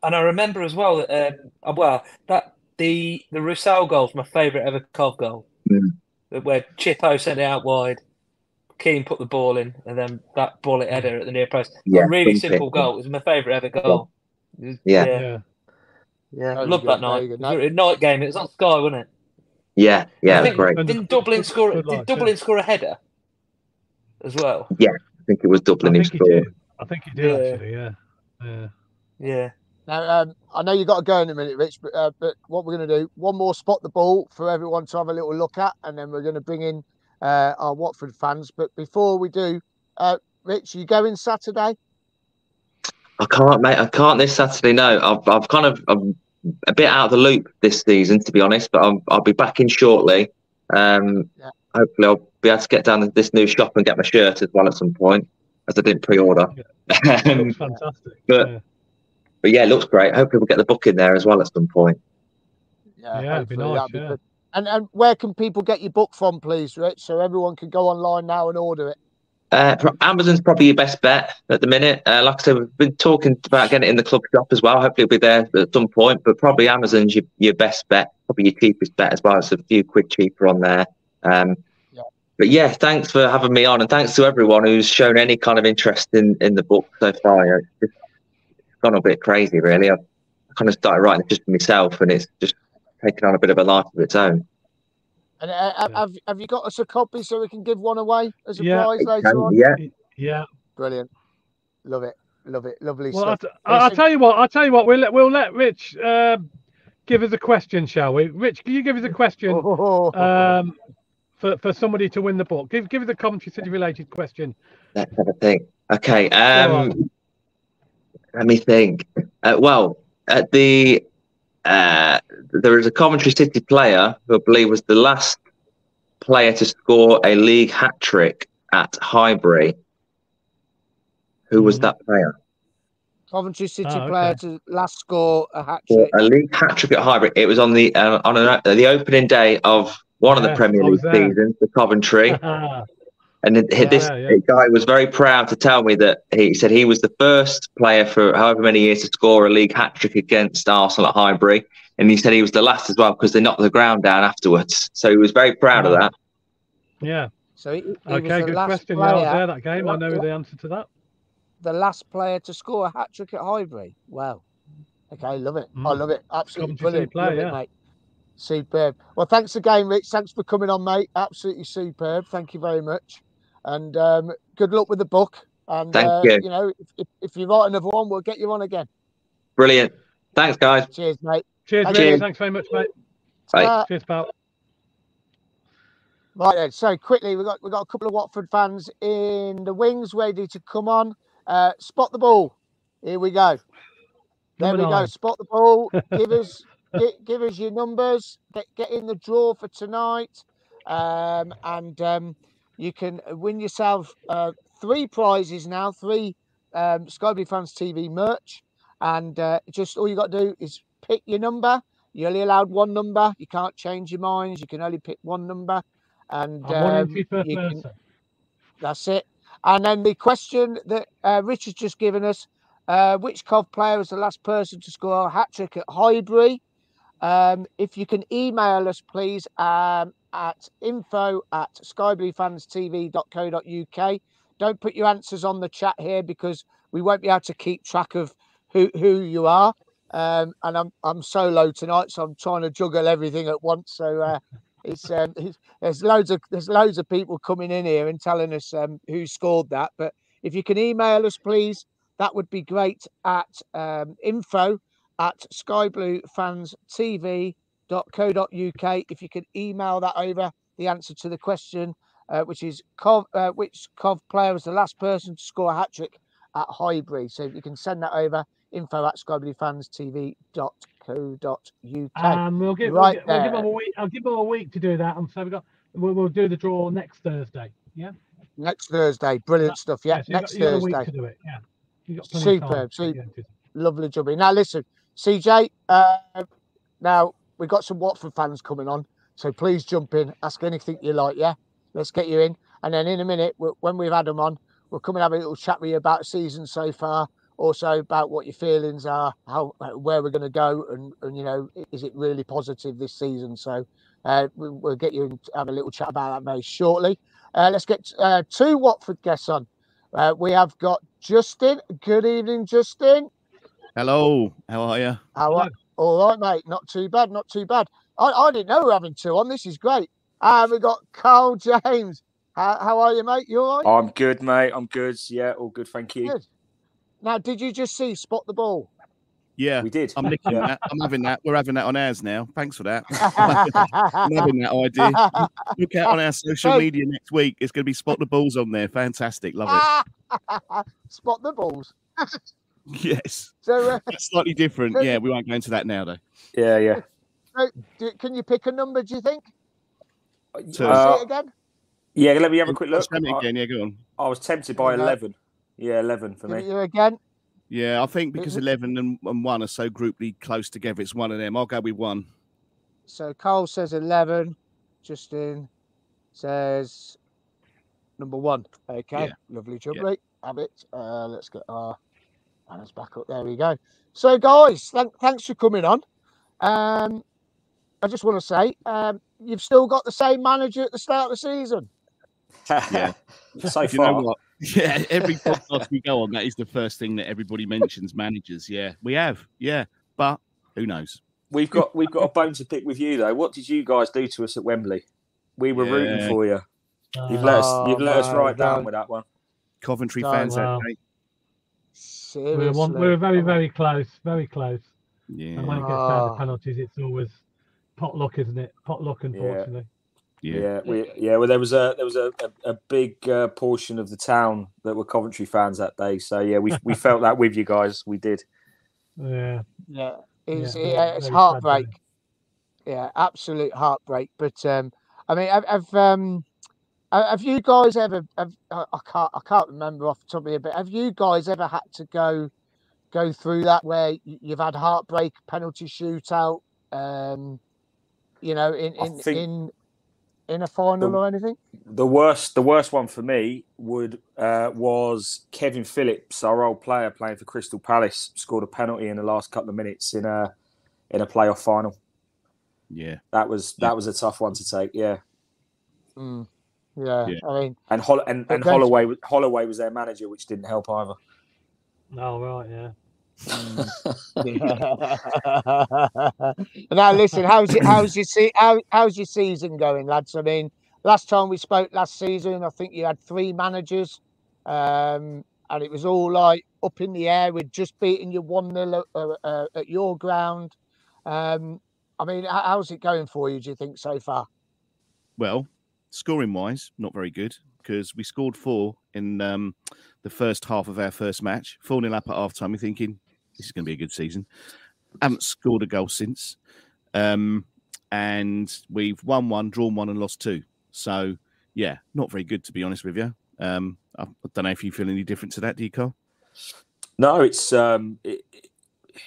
and I remember as well that um, uh, well that the the Roussel goal is my favourite ever Cov goal, Mm. where Chippo sent it out wide, Keane put the ball in, and then that bullet header at the near post. Yeah, a really thump it. simple goal. It was my favourite ever goal. It Yeah. yeah, Yeah. yeah. Very Loved good, that very night. good. It was a night game. It was on Sky, wasn't it? yeah, yeah, I think- great. Didn't Dublin good- score? Did lights, Dublin yeah. score a header as well? Yeah, I think it was Dublin who scored. I think he did Yeah. actually. Yeah. Yeah. Yeah. Now, um, I know you've got to go in a minute, Rich, but, uh, but what we're going to do, one more spot the ball for everyone to have a little look at, and then we're going to bring in uh, our Watford fans. But before we do, uh, Rich, you going Saturday? I can't, mate. I can't this Saturday. No, I've, I've kind of, I'm a bit out of the loop this season, to be honest. But I'll, I'll be back in shortly. Um, Yeah. Hopefully, I'll be able to get down to this new shop and get my shirt as well at some point, as I didn't pre-order. It Um, fantastic. but- yeah. but yeah, it looks great. Hopefully, we'll get the book in there as well at some point. Yeah, it'd be nice, that'd be yeah. good. And and where can people get your book from, please, Rich? So everyone can go online now and order it. Uh, Amazon's probably your best bet at the minute. Uh, like I said, we've been talking about getting it in the club shop as well. Hopefully, it'll be there at some point. But probably Amazon's your, your best bet, probably your cheapest bet as well. It's a few quid cheaper on there. Um, Yeah. But yeah, thanks for having me on, and thanks to everyone who's shown any kind of interest in, in the book so far. It's just gone a bit crazy, really. I've kind of started writing it just for myself, and it's just taken on a bit of a life of its own. And uh, have- Yeah. have have you got us a copy so we can give one away as a Yeah. prize later on? yeah, Yeah. Brilliant. Love it. Love it. Lovely Well, I'll, stuff. t- I'll Listen- tell you what. I'll tell you what. We'll let we'll let Rich um, give us a question, shall we? Rich, can you give us a question Oh, um, for for somebody to win the book? Give give us a Coventry City related question. Let's have a think. Okay. Um, let me think. Uh, well, at the uh, there is a Coventry City player who I believe was the last player to score a league hat trick at Highbury. Who was Mhm. that player? Coventry City Oh, player to last score a hat trick. a league hat trick at Highbury. It was on the uh, on an, uh, the opening day of one of the Premier League seasons for Coventry. And it, Yeah, this yeah. guy was very proud to tell me that he said he was the first player for however many years to score a league hat trick against Arsenal at Highbury. And he said he was the last as well because they knocked the ground down afterwards. So he was very proud of that. yeah. So he, he was Okay. the Good last question. Yeah, I was there that game. I know the answer to that. the last player to score a hat trick at Highbury. Wow. Okay, love it. I Mm. love it. Absolutely Coventry brilliant. player, love yeah. it, mate. Superb. Well, thanks again, Rich. Thanks for coming on, mate. Absolutely superb. Thank you very much. And um, good luck with the book. And Thank uh, you. you know, if, if, if you write another one, we'll get you on again. Brilliant. Thanks, guys. Cheers, mate. Cheers, Thank Rich. you. Thanks very much, mate. Bye. Ta. Cheers, pal. Right then. So quickly, we got we got a couple of Watford fans in the wings ready to come on. Uh, spot the ball. Here we go. There Number we go. Spot the ball. give us gi- give us your numbers. Get get in the draw for tonight, um, and um, you can win yourself uh, three prizes now. Three um, Sky Blue Fans TV merch, and uh, just all you got to do is pick your number. You're only allowed one number. You can't change your minds. You can only pick one number, and um, can- that's it. And then the question that uh, Rich has just given us: uh, Which Cov player was the last person to score a hat trick at Highbury? Um, if you can email us, please, um, at info at skybluefanstv.co.uk. Don't put your answers on the chat here because we won't be able to keep track of who, who you are. Um, and I'm I'm solo tonight, so I'm trying to juggle everything at once. So uh, it's, um, it's there's loads of there's loads of people coming in here and telling us um, who scored that. But if you can email us, please, that would be great at um, info at skybluefanstv.co.uk. If you could email that over, the answer to the question, uh, which is Cov, uh, which Cov player was the last person to score a hat trick at Highbury. So if you can send that over, info at skybluefanstv.co.uk. And we'll give, Right we'll, gi- we'll give them a week. I'll give them a week to do that. And so we got we'll, we'll do the draw next Thursday. Yeah. Next Thursday, brilliant stuff. Yeah, so next got, you got a week Thursday. to do it. Yeah. You got plenty of time Superb, to super. get into it. Lovely jubbly. Now listen, CJ. Uh, now we've got some Watford fans coming on, so please jump in, ask anything you like. Yeah, let's get you in, and then in a minute, we- when we've had them on, we'll come and have a little chat with you about the season so far, also about what your feelings are, how uh, where we're going to go, and and you know, is it really positive this season? So. Uh, we- we'll get you in to have a little chat about that very shortly. Uh, let's get uh, two Watford guests on. Uh, we have got Justin. Good evening, Justin. Hello, how are you? How are, all right, mate. Not too bad. Not too bad. I, I didn't know we were having two on. This is great. And we got Carl James. How, how are you, mate? You all right? I'm good, mate. I'm good. Yeah, all good. Thank you. Good. Now, did you just see Spot the Ball? Yeah, We did. I'm nicking Yeah. that. I'm having that. We're having that on ours now. Thanks for that. I'm having that idea. Look out on our social So- media next week. It's going to be spot the balls on there. Fantastic. Love it. Spot the balls. It. Yes. So, uh, It's slightly different. Yeah, we won't go into that now, though. Yeah, yeah. so do, can you pick a number? Do you think? So, Uh, Say it again. Yeah, let me have a quick look. Tell I, again. Yeah, go on. I was tempted by Okay. 11. Yeah, 11 for me. you again. Yeah, I think because. 11 and, and 1 are so grouply close together, it's one of them. I'll go with 1. So Cole says eleven. Justin says number one. Okay, Yeah. lovely jubbly. Have it. Uh, let's get our banners back up. There we go. So guys, thank, thanks for coming on. Um, I just want to say, um, you've still got the same manager at the start of the season. Yeah. so Do you know far. what? Yeah, every podcast we go on, that is the first thing that everybody mentions managers. Yeah, we have. Yeah, but who knows? We've got we've got a bone to pick with you though. What did you guys do to us at Wembley? We were Yeah. rooting for you. You've let us you've let us right down man. with that one. Coventry fans wow. that day. We were, Seriously. one, we were very, very close, very close. Yeah, And when it gets down to penalties, it's always pot luck, isn't it? Pot luck, unfortunately. yeah. Yeah, we yeah. Well, there was a there was a, a, a big uh, portion of the town that were Coventry fans that day. So yeah, we we felt that with you guys. We did. Yeah. Yeah, it's, Yeah, yeah, it's very sad heartbreak. Yeah, absolute heartbreak. But um, I mean, have, have um, ha- have you guys ever? Have, I I can't, I can't remember off the top of your head. But have you guys ever had to go, go through that where you've had heartbreak, penalty shootout? Um, you know, in I in in in a final the- or anything? The worst the worst one for me would uh, was Kevin Phillips, our old player playing for Crystal Palace, scored a penalty in the last couple of minutes in a in a playoff final. Yeah. That was Yeah. that was a tough one to take. Yeah, Mm. Yeah, Yeah. I mean, and Hol- and, and Holloway was- Holloway was their manager, which didn't help either. Oh, right, yeah. now listen, how's it? How's your se- how, How's your season going, lads? I mean, last time we spoke last season, I think you had three managers, um, and it was all like up in the air. We'd just beaten you one 0 uh, uh, at your ground. Um, I mean, how, how's it going for you? Do you think so far? Well, scoring wise, not very good because we scored four in um, the first half of our first match. 4 0 up at half time. We're thinking this is going to be a good season. Haven't scored a goal since. Um, and we've won one, drawn one, and lost two. So, yeah, not very good, to be honest with you. Um, I, don't know if you feel any different to that, do Carl? No, it's um,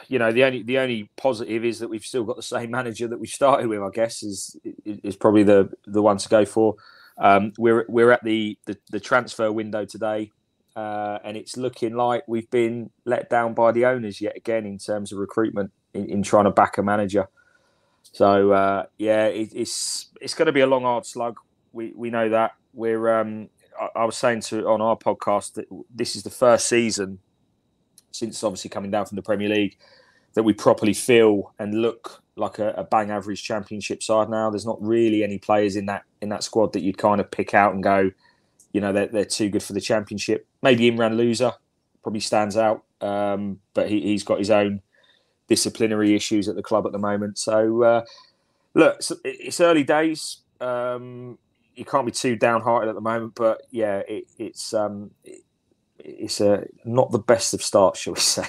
you know the only the only positive is that we've still got the same manager that we started with. I guess is is probably the the one to go for. Um, we're we're at the the, the transfer window today, uh, and it's looking like we've been let down by the owners yet again in terms of recruitment in, in trying to back a manager. So uh, yeah, it, it's it's going to be a long, hard slug. We we know that. We're um, I, I was saying to on our podcast that this is the first season since obviously coming down from the Premier League that we properly feel and look like a, a bang average championship side now. There's not really any players in that in that squad that you'd kind of pick out and go, you know, they're, they're too good for the championship. Maybe Imran Louza probably stands out, um, but he, he's got his own disciplinary issues at the club at the moment. So uh, look, it's, it's early days. Um, you can't be too downhearted at the moment, but yeah, it, it's um, it, it's a not the best of starts, shall we say?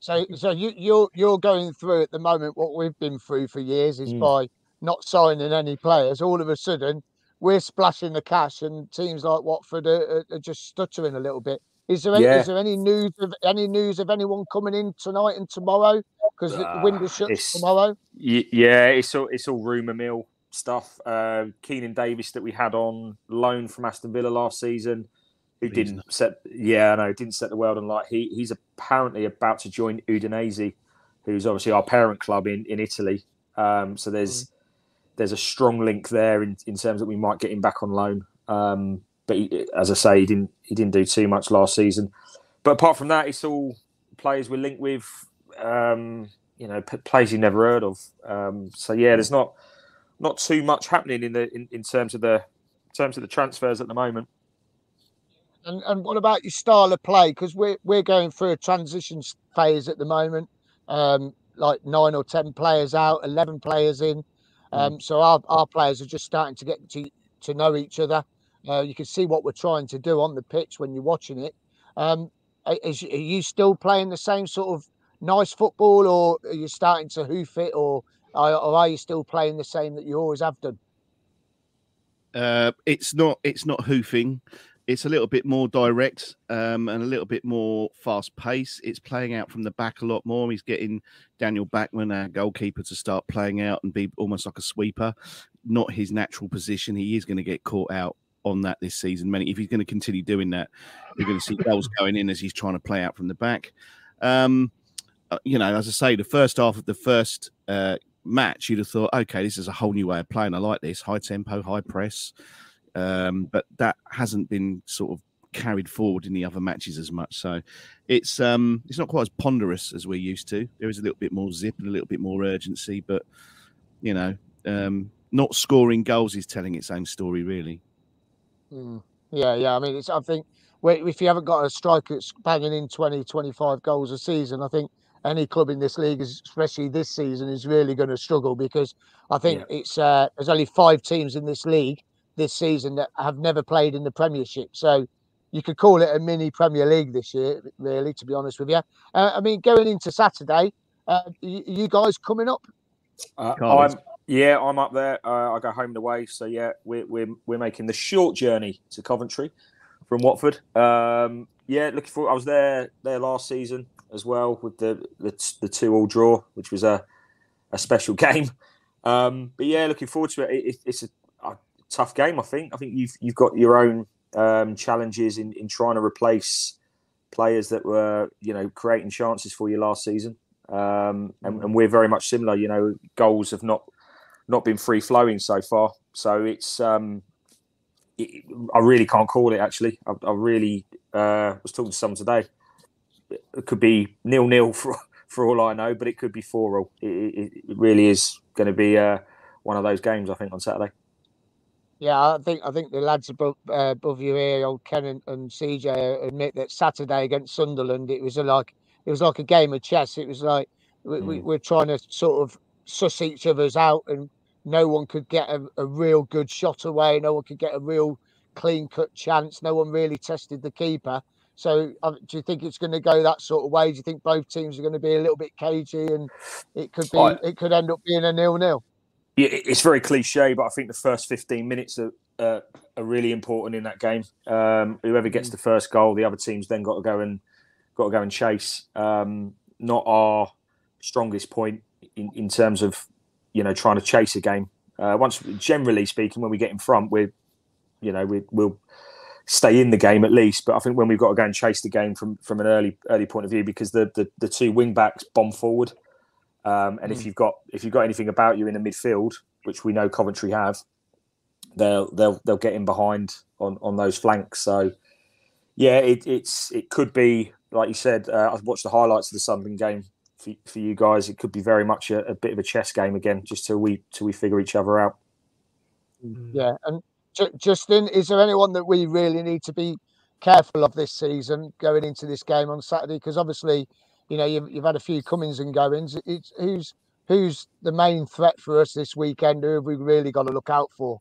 So, so you you're you're going through at the moment what we've been through for years is Mm. by not signing any players. All of a sudden, we're splashing the cash, and teams like Watford are, are, just stuttering a little bit. Is there any, Yeah. is there any news of any news of anyone coming in tonight and tomorrow? Because the Ah, window shuts tomorrow. Y- Yeah, it's all it's all rumor mill stuff. Uh, Keinan Davis that we had on loan from Aston Villa last season, who didn't set. Yeah, I know didn't set the world on light. He he's apparently about to join Udinese, who's obviously our parent club in in Italy. Um, so there's there's a strong link there in, in terms that we might get him back on loan. Um, but he, as I say, he didn't he didn't do too much last season. But apart from that, it's all players we're linked with. Um, you know, p- players you never heard of. Um, so yeah, there's not not too much happening in the in, in terms of the in terms of the transfers at the moment. And and what about your style of play? Because we're we're going through a transition phase at the moment. Um, like nine or ten players out, eleven players in. Um, so our, our players are just starting to get to to know each other. Uh, you can see what we're trying to do on the pitch when you're watching it. Um, is, are you still playing the same sort of nice football, or are you starting to hoof it, or or or are you still playing the same that you always have done? Uh, it's not it's not hoofing. It's a little bit more direct um, and a little bit more fast pace. It's playing out from the back a lot more. He's getting Daniel Bachmann, our goalkeeper, to start playing out and be almost like a sweeper. Not his natural position. He is going to get caught out on that this season. Many, if he's going to continue doing that, you're going to see goals going in as he's trying to play out from the back. Um, uh, you know, as I say, the first half of the first uh, match, you'd have thought, okay, this is a whole new way of playing. I like this high tempo, high press. Um, but that hasn't been sort of carried forward in the other matches as much. So it's um, it's not quite as ponderous as we're used to. There is a little bit more zip and a little bit more urgency, but you know, um, not scoring goals is telling its own story, really. Mm. Yeah, yeah. I mean, it's. I think if you haven't got a striker that's banging in 20, 25 goals a season, I think any club in this league, especially this season, is really going to struggle because I think it's uh, there's only five teams in this league this season that have never played in the Premiership. So you could call it a mini Premier League this year, really. To be honest with you, uh, I mean, going into Saturday, uh, you, you guys coming up? Uh, I'm yeah, I'm up there. Uh, I go home and away, so yeah, we're we're we're making the short journey to Coventry from Watford. Um, yeah, looking forward. I was there there last season as well with the the, the two all draw, which was a a special game. Um, but yeah, looking forward to it. it, it it's a, a tough game. I think. I think you've you've got your own um, challenges in in trying to replace players that were you know creating chances for you last season. Um, and, and we're very much similar. You know, goals have not not been free flowing so far. So it's um, it, I really can't call it. Actually, I, I really uh, was talking to someone today. It could be nil nil for for all I know, but it could be four all. It, it, it really is going to be uh, one of those games. I think on Saturday. Yeah, I think I think the lads above uh, above you here, old Ken and, and CJ, admit that Saturday against Sunderland, it was a, like it was like a game of chess. It was like we, we, we're trying to sort of suss each other's out, and no one could get a, a real good shot away. No one could get a real clean cut chance. No one really tested the keeper. So, uh, do you think it's going to go that sort of way? Do you think both teams are going to be a little bit cagey, and it could be I- it could end up being a nil nil? Yeah, it's very cliche, but I think the first 15 minutes are, uh, are really important in that game. Um, whoever gets the first goal, the other team's then got to go and got to go and chase. Um, not our strongest point in, in terms of you know trying to chase a game. Uh, once, generally speaking, when we get in front, we're you know we, we'll stay in the game at least. But I think when we've got to go and chase the game from from an early early point of view, because the the, the two wing backs bomb forward. Um, and if you've got if you've got anything about you in the midfield, which we know Coventry have, they'll they'll they'll get in behind on on those flanks. So yeah, it, it's it could be like you said. Uh, I've watched the highlights of the Sunderland game for, for you guys. It could be very much a, a bit of a chess game again, just till we till we figure each other out. Yeah, and Ju- Justin, is there anyone that we really need to be careful of this season going into this game on Saturday? Because obviously, you know, you've, you've had a few comings and goings. It's who's who's the main threat for us this weekend? Who have we really got to look out for?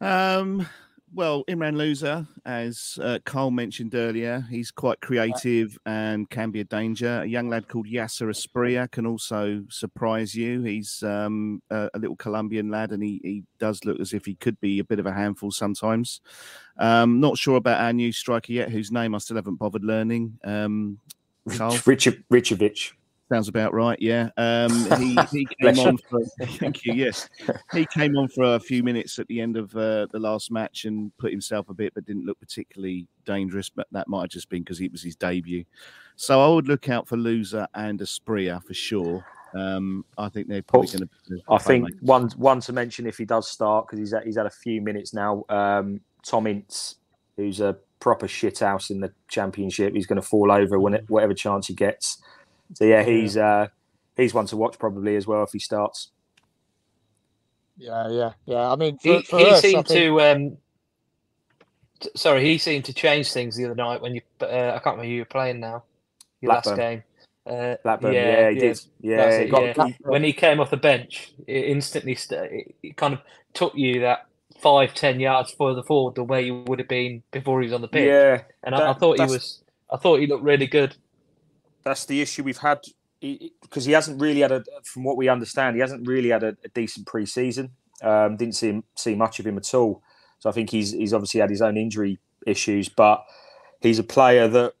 Um, well, Imran Louza, as uh, Carl mentioned earlier, he's quite creative and can be a danger. A young lad called Yasser Asprilla can also surprise you. He's um, a, a little Colombian lad, and he, he does look as if he could be a bit of a handful sometimes. Um, not sure about our new striker yet, whose name I still haven't bothered learning. Um, Richard Richovich. Sounds about right. Yeah. Um, he, he came on for. Thank you. Yes, he came on for a few minutes at the end of uh, the last match and put himself a bit, but didn't look particularly dangerous. But that might have just been because it was his debut. So I would look out for Louza and Asprilla for sure. Um, I think they're probably going to. I think one one to mention if he does start because he's had, he's had a few minutes now. Um, Tom Ince, who's a proper shithouse in the championship, he's going to fall over when it, whatever chance he gets. So yeah, he's uh, he's one to watch probably as well if he starts. Yeah, yeah, yeah. I mean, for, He, for he us, seemed think- to um, t- sorry, he seemed to change things the other night when you. Uh, I can't remember who you were playing now. Your last game. Uh, Blackburn, yeah, he did. Yeah, that's he it, got- yeah. he- when he came off the bench, it instantly st- it, it kind of took you that five, ten yards further forward than where you would have been before he was on the pitch. Yeah, and I, I thought he was. I thought he looked really good. that's the issue we've had because he hasn't really had a, from what we understand, he hasn't really had a, a decent pre-season. Um, didn't see him, see much of him at all. So I think he's he's obviously had his own injury issues, but he's a player that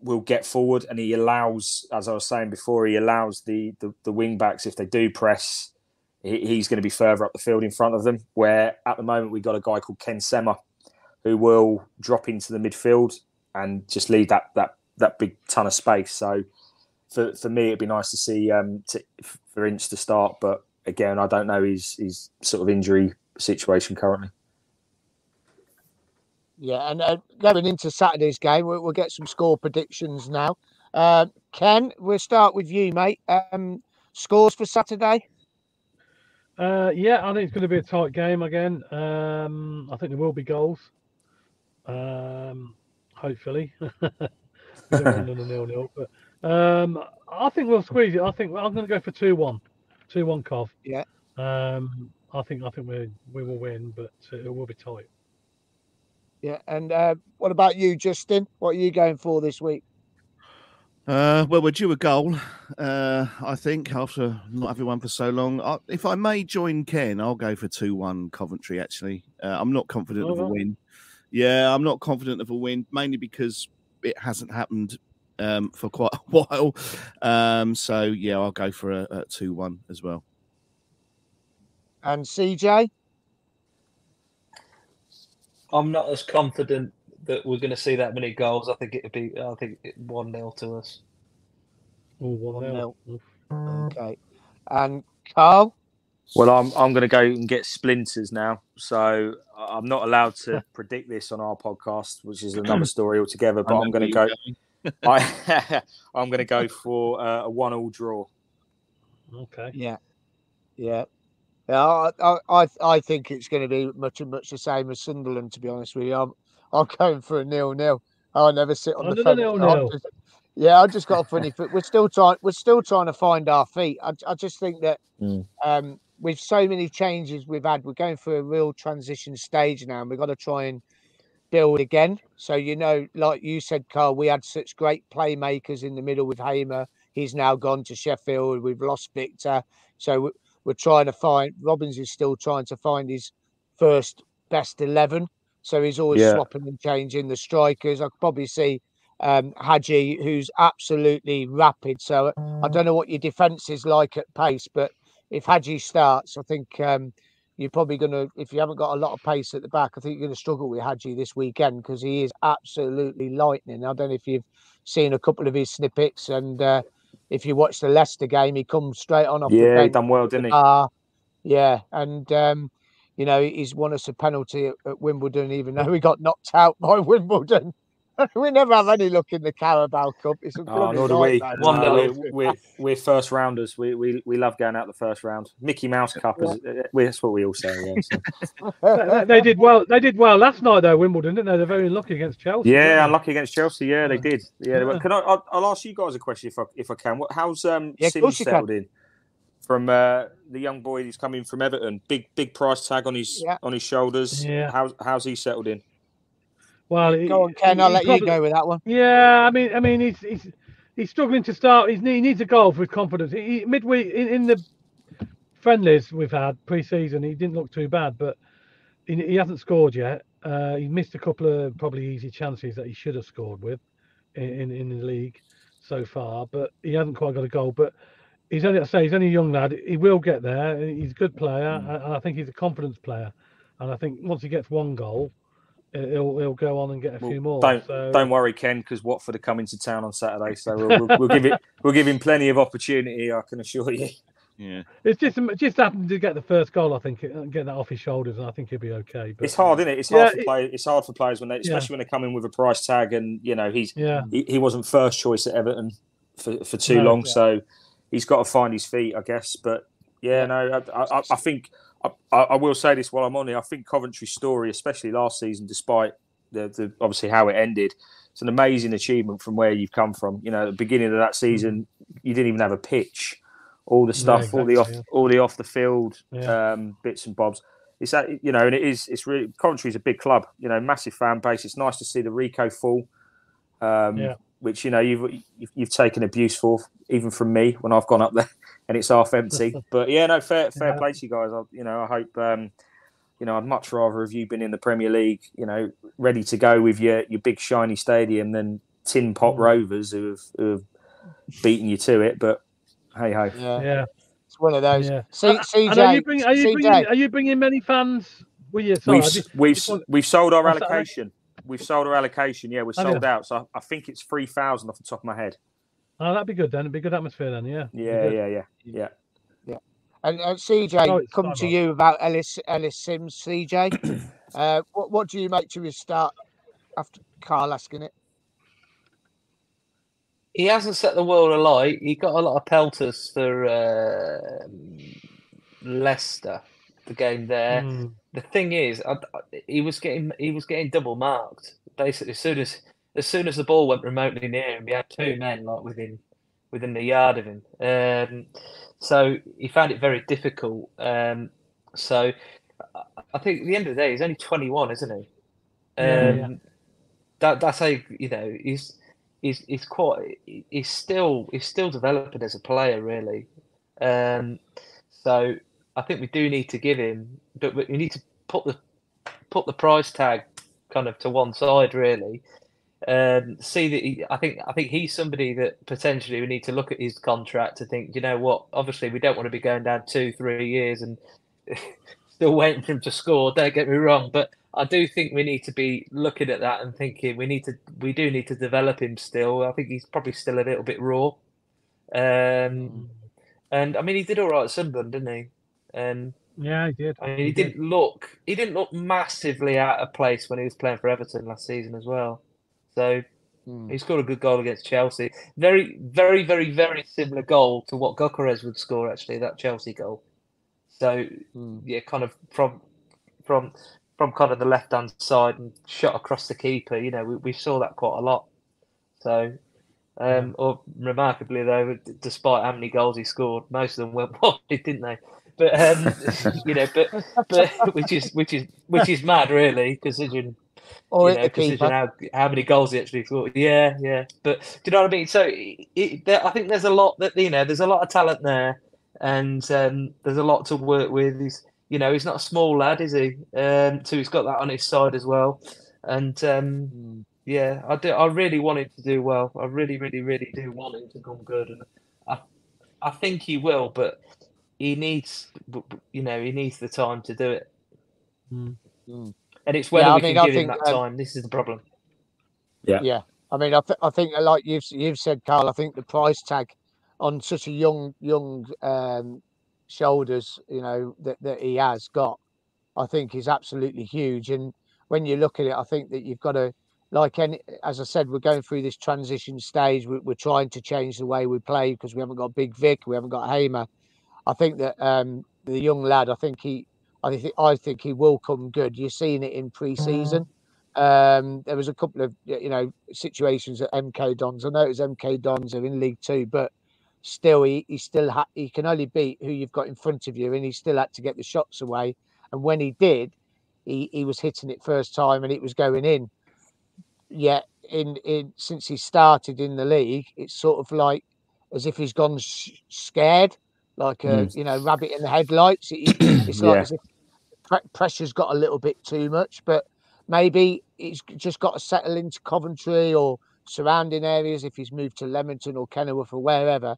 will get forward and he allows, as I was saying before, he allows the the, the wing backs if they do press, he, he's going to be further up the field in front of them. Where at the moment we've got a guy called Ken Sema who will drop into the midfield and just leave that that that big ton of space. So for for me, it'd be nice to see um to, for Ince to start, but again, I don't know his his sort of injury situation currently. Yeah, and uh, going into Saturday's game, we'll, we'll get some score predictions now. Uh, Ken, we'll start with you, mate. Um, scores for Saturday? Uh, yeah, I think it's going to be a tight game again. Um, I think there will be goals. Um, hopefully, we don't want another nil nil, but um, I think we'll squeeze it. I think I'm going to go for two one, two one Cov. Yeah. Um, I think I think we we will win, but uh, it will be tight. Yeah, and uh, what about you, Justin? What are you going for this week? Uh, well, we're due a goal, uh, I think, after not having one for so long. I, if I may join Ken, I'll go for 2 1 Coventry, actually. Uh, I'm not confident Oh, of a win. Yeah, I'm not confident of a win, mainly because it hasn't happened um, for quite a while. Um, so, yeah, I'll go for a, a 2 1 as well. And CJ? I'm not as confident that we're going to see that many goals. I think it'd be. I think one 0 to us. Oh, one nil. Okay. And Carl? Well, I'm I'm going to go and get splinters now, so I'm not allowed to predict this on our podcast, which is another story altogether. But I I'm going to where go. you're I I'm going to go for uh, a one-all draw. Okay. Yeah. Yeah. Yeah, I, I, I I think it's going to be much and much the same as Sunderland. To be honest with you, I'm I'm going for a nil nil. I'll never sit on the Another fence. nil nil. just- yeah, I just got a funny foot. We're still trying. We're still trying to find our feet. I, I just think that Mm. um, with so many changes we've had, we're going through a real transition stage now, and we've got to try and build again. So you know, like you said, Carl, we had such great playmakers in the middle with Hamer. He's now gone to Sheffield. We've lost Victor, so we're trying to find. Robins is still trying to find his first best eleven. So he's always Yeah. swapping and changing the strikers. I could probably see um, Haji, who's absolutely rapid. So I don't know what your defence is like at pace, but if Haji starts, I think um, you're probably going to, if you haven't got a lot of pace at the back, I think you're going to struggle with Haji this weekend because he is absolutely lightning. I don't know if you've seen a couple of his snippets and uh, if you watch the Leicester game, he comes straight on off the Yeah, he done well, didn't he? bar. yeah, and um, you know he's won us a penalty at, at Wimbledon, even though we got knocked out by Wimbledon. we never have any luck in the Carabao Cup. It's a Oh, nor do we. One no, we're, we're, we're first rounders. We, we we love going out the first round. Mickey Mouse Cup is uh, that's what we all say. Yeah, so. they, they did well. They did well last night though. Wimbledon, didn't they? They're very lucky against Chelsea. Yeah, weren't unlucky against Chelsea. Yeah, they did. Yeah, they were- Yeah. can I? I'll, I'll ask you guys a question if I if I can. How's um Yeah, of Sims course can. settled in from uh, the young boy who's coming from Everton? Big big price tag on his Yeah. on his shoulders. Yeah. How's how's he settled in? Well, Go on, Ken. I'll he let you go with that one. Yeah, I mean, I mean, he's he's he's struggling to start. He's, he needs a goal with confidence. He, he- midweek in, in the friendlies we've had pre-season, he didn't look too bad, but he, he hasn't scored yet. Uh, he missed a couple of probably easy chances that he should have scored with in, in, in the league so far, but he hasn't quite got a goal. But he's only, I say, he's only a young lad. He will get there. He's a good player, and and I think he's a confidence player. And I think once he gets one goal, he'll he'll go on and get a Well, few more. don't so, don't worry, Ken, because Watford are coming to town on Saturday, so we'll, we'll, we'll give it we'll give him plenty of opportunity. I can assure you. Yeah. It's just just happened to get the first goal, I think, and get that off his shoulders, and I think he'll be okay. But It's hard, isn't it? It's Yeah, hard for it- players. It's hard for players when they, Yeah. especially when they come in with a price tag, and you know he's Yeah, he, he wasn't first choice at Everton for, for too No. long, Yeah. so he's got to find his feet, I guess. But yeah, no, I, I, I think I, I will say this while I'm on here. I think Coventry's story, especially last season, despite the, the obviously how it ended. It's an amazing achievement from where you've come from. You know, at the beginning of that season, you didn't even have a pitch. All the stuff, all the off, exactly, all the off the field Yeah. um, bits and bobs. It's that you know, and it is. It's really Coventry's a big club. You know, massive fan base. It's nice to see the Ricoh full. Um, Yeah. Which you know you've, you've you've taken abuse for, even from me when I've gone up there and it's half empty. but yeah, no, fair fair Yeah. play to you guys. I, you know, I hope. Um, you know, I'd much rather have you been in the Premier League, you know, ready to go with your, your big shiny stadium than Tin Pot Mm. Rovers who have, who have beaten you to it. But hey ho. Yeah, Yeah. it's one of those. Yeah. C- CJ, And are you bringing? Are you CJ, bringing? Are you bringing many fans with you? Sorry, We've just- we've just want- we've sold our what's allocation. We've sold our allocation. Yeah, we're Have you? sold out. So I, I think it's three thousand off the top of my head. Oh, that'd be good then. It'd be good atmosphere then. Yeah. Be Yeah, yeah, yeah, yeah. and uh, CJ, Oh, come to you about Ellis Ellis Simms. CJ, uh, what what do you make to his start after Carl asking it? he hasn't set the world alight. He got a lot of pelters for uh, Leicester, the game there. Mm. The thing is, I, I- he was getting he was getting double marked. Basically, as soon as as soon as the ball went remotely near him, he had two men like within within the yard of him. Um, so he found it very difficult. Um, so I- think at the end of the day, he's only twenty one, isn't he? Yeah, Um, yeah. That that's how you know he's he's he's quite he's still he's still developing as a player really. Um, so I think we do need to give him, but we need to put the put the price tag kind of to one side really. Um, see that he, I think I think he's somebody that potentially we need to look at his contract to think, you know what? Obviously, we don't want to be going down two, three years and still waiting for him to score. Don't get me wrong, but I do think we need to be looking at that and thinking we need to we do need to develop him still. I think he's probably still a little bit raw. Um, and I mean, he did all right at Sunderland, didn't he? And Yeah, he did. I mean, he He did. didn't look he didn't look massively out of place when he was playing for Everton last season as well. So Hmm. he scored a good goal against Chelsea. Very, very, very, very similar goal to what Gyökeres would score actually, that Chelsea goal. So Hmm. yeah, kind of from from from kind of the left hand side and shot across the keeper. You know, we, we saw that quite a lot. So, um, or remarkably though, despite how many goals he scored, most of them went wide, didn't they? But um, you know, but but which is which is which is mad, really, considering Or you know, considering how, how many goals he actually scored. Yeah, yeah. But do you know what I mean? So it, it, there, I think there's a lot that you know, there's a lot of talent there, and um, there's a lot to work with. He's you know, he's not a small lad, is he? Um, so he's got that on his side as well, and um, Hmm. yeah, I do. I really want him to do well. I really, really, really do want him to come good, and I, I think he will. But he needs, you know, he needs the time to do it. Mm. And it's whether Yeah, I we mean, can I give him think, that um, time. This is the problem. Yeah. Yeah, I mean, I, th- I think uh, like you've you've said, Carl. I think the price tag on such a young young um, shoulders, you know, that, that he has got, I think is absolutely huge. And when you look at it, I think that you've got to, like any, as I said, we're going through this transition stage. We're, we're trying to change the way we play because we haven't got Big Vic, we haven't got Hamer. I think that um, the young lad, I think he, I think I think he will come good. You're seeing it in pre-season. Um, there was a couple of you know situations at MK Dons. I know it was MK Dons are in League Two, but still he, he still ha- he can only beat who you've got in front of you, and he still had to get the shots away. And when he did, he, he was hitting it first time and it was going in. Yet in in since he started in the league, it's sort of like as if he's gone sh- scared, like a Mm. you know rabbit in the headlights. It- it's like Yeah. as if pre- pressure's got a little bit too much, but maybe he's just got to settle into Coventry or surrounding areas if he's moved to Leamington or Kenilworth or wherever.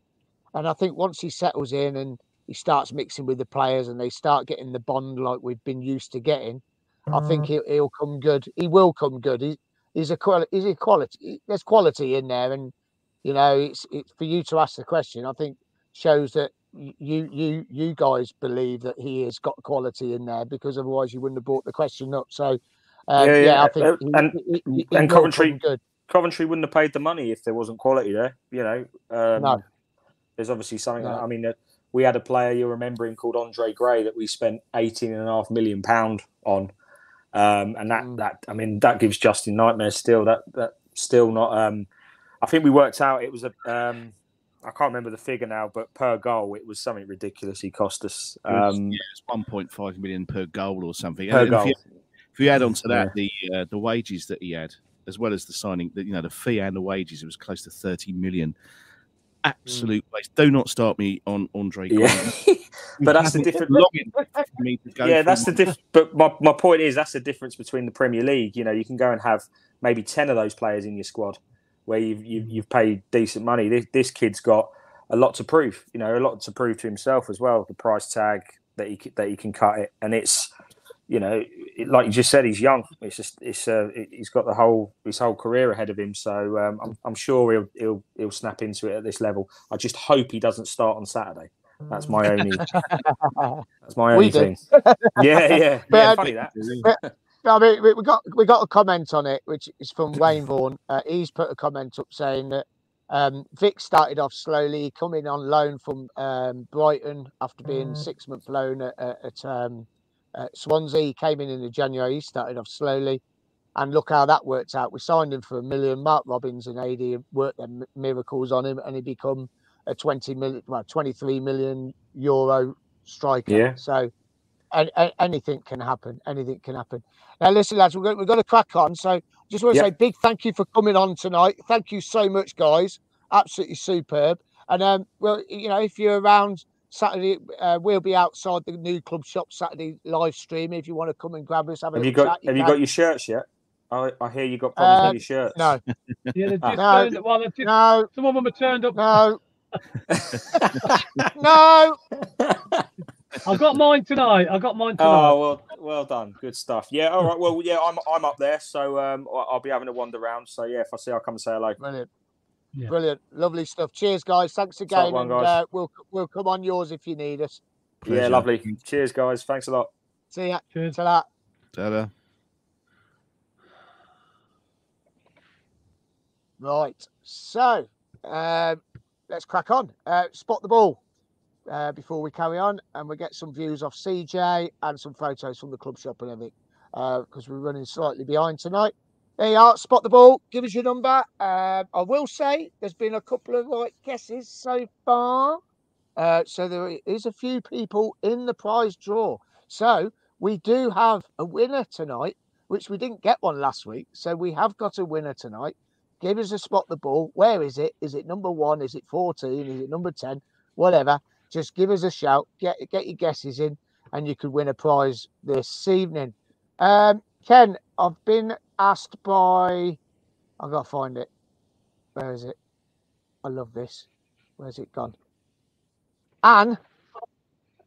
And I think once he settles in and he starts mixing with the players and they start getting the bond like we've been used to getting, I think he'll, he'll come good. He will come good. He, he's a quality. He's a quality. There's quality in there, and you know, it's it's for you to ask the question. I think shows that you you you guys believe that he has got quality in there because otherwise you wouldn't have brought the question up. So, um, Yeah, yeah, yeah, I think uh, and- he- he- he and Coventry- good. Coventry wouldn't have paid the money if there wasn't quality there. You know, um, No. there's obviously something. No. I mean, uh, we had a player you're remembering called Andre Gray that we spent 18 and a half million pound on, um, and that Mm. that I mean that gives Justin nightmares. Still, that that still not. Um, I think we worked out it was a. Um, I can't remember the figure now, but per goal it was something ridiculous. He cost us. Um, yeah, it's 1.5 million per goal or something. per And if goal. you- If you add on to that the uh, the wages that he had, as well as the signing, the, you know, the fee and the wages, it was close to thirty million. Absolute waste. Do not start me on Andre. Yeah. But that's the Having different- long enough for me to go yeah, that's the my- diff. But my, my point is that's the difference between the Premier League. You know, you can go and have maybe ten of those players in your squad where you've you've, you've paid decent money. This, this kid's got a lot to prove. You know, a lot to prove to himself as well. The price tag that he that he can cut it, and it's you know, it, like you just said, he's young. It's just it's uh, it, he's got the whole his whole career ahead of him. So um, I'm I'm sure he'll he'll he'll snap into it at this level. I just hope he doesn't start on Saturday. That's my only that's my only thing. Yeah, yeah, yeah. Funny that. I mean, we, we got we got a comment on it, which is from Wayne Vaughan. Uh, he's put a comment up saying that um, Vic started off slowly, coming on loan from um, Brighton after being six month loan at, at, at, um, at Swansea. He came in in the January. He started off slowly, and look how that worked out. We signed him for a million. Mark Robins and AD worked their miracles on him, and he become a twenty million, well, twenty three million euro striker. Yeah. So and, and anything can happen. Anything can happen. Now, listen, lads, we've got, we've got to crack on. So, just want to Yeah. say big thank you for coming on tonight. Thank you so much, guys. Absolutely superb. And um, well, you know, if you're around Saturday, uh, we'll be outside the new club shop Saturday live stream. If you want to come and grab us, have a Have you got chat, Have you got your shirts yet? I, I hear you got problems Uh, with your shirts. No, Yeah, just No. turned, well, just, no, some of them have turned up. no, no. I got mine tonight. I got mine tonight. Oh well, well done, good stuff. Yeah, all right. Well, yeah, I'm I'm up there, so um, I- I'll be having a wander around. So yeah, if I see, I'll come and say hello. Brilliant. Yeah. Brilliant. Lovely stuff. Cheers, guys. Thanks again. one, and uh, we'll we'll come on yours if you need us. Yeah, lovely. Cheers, guys. Thanks a lot. See ya. Cheers. Ta-ra. Ta-da. Right. So um, let's crack on. Uh, spot the ball uh, before we carry on, and we get some views off CJ and some photos from the club shop and everything because we're running slightly behind tonight. There you are. Spot the ball. Give us your number. Um, I will say there's been a couple of right guesses so far. Uh, so there is a few people in the prize draw. So we do have a winner tonight, which we didn't get one last week. So we have got a winner tonight. Give us a spot the ball. Where is it? Is it number one? Is it 14? Is it number 10? Whatever. Just give us a shout. Get get your guesses in, and you could win a prize this evening. Um, Ken, I've been asked by I've got to find it. Where is it? I love this. Where's it gone? Anne.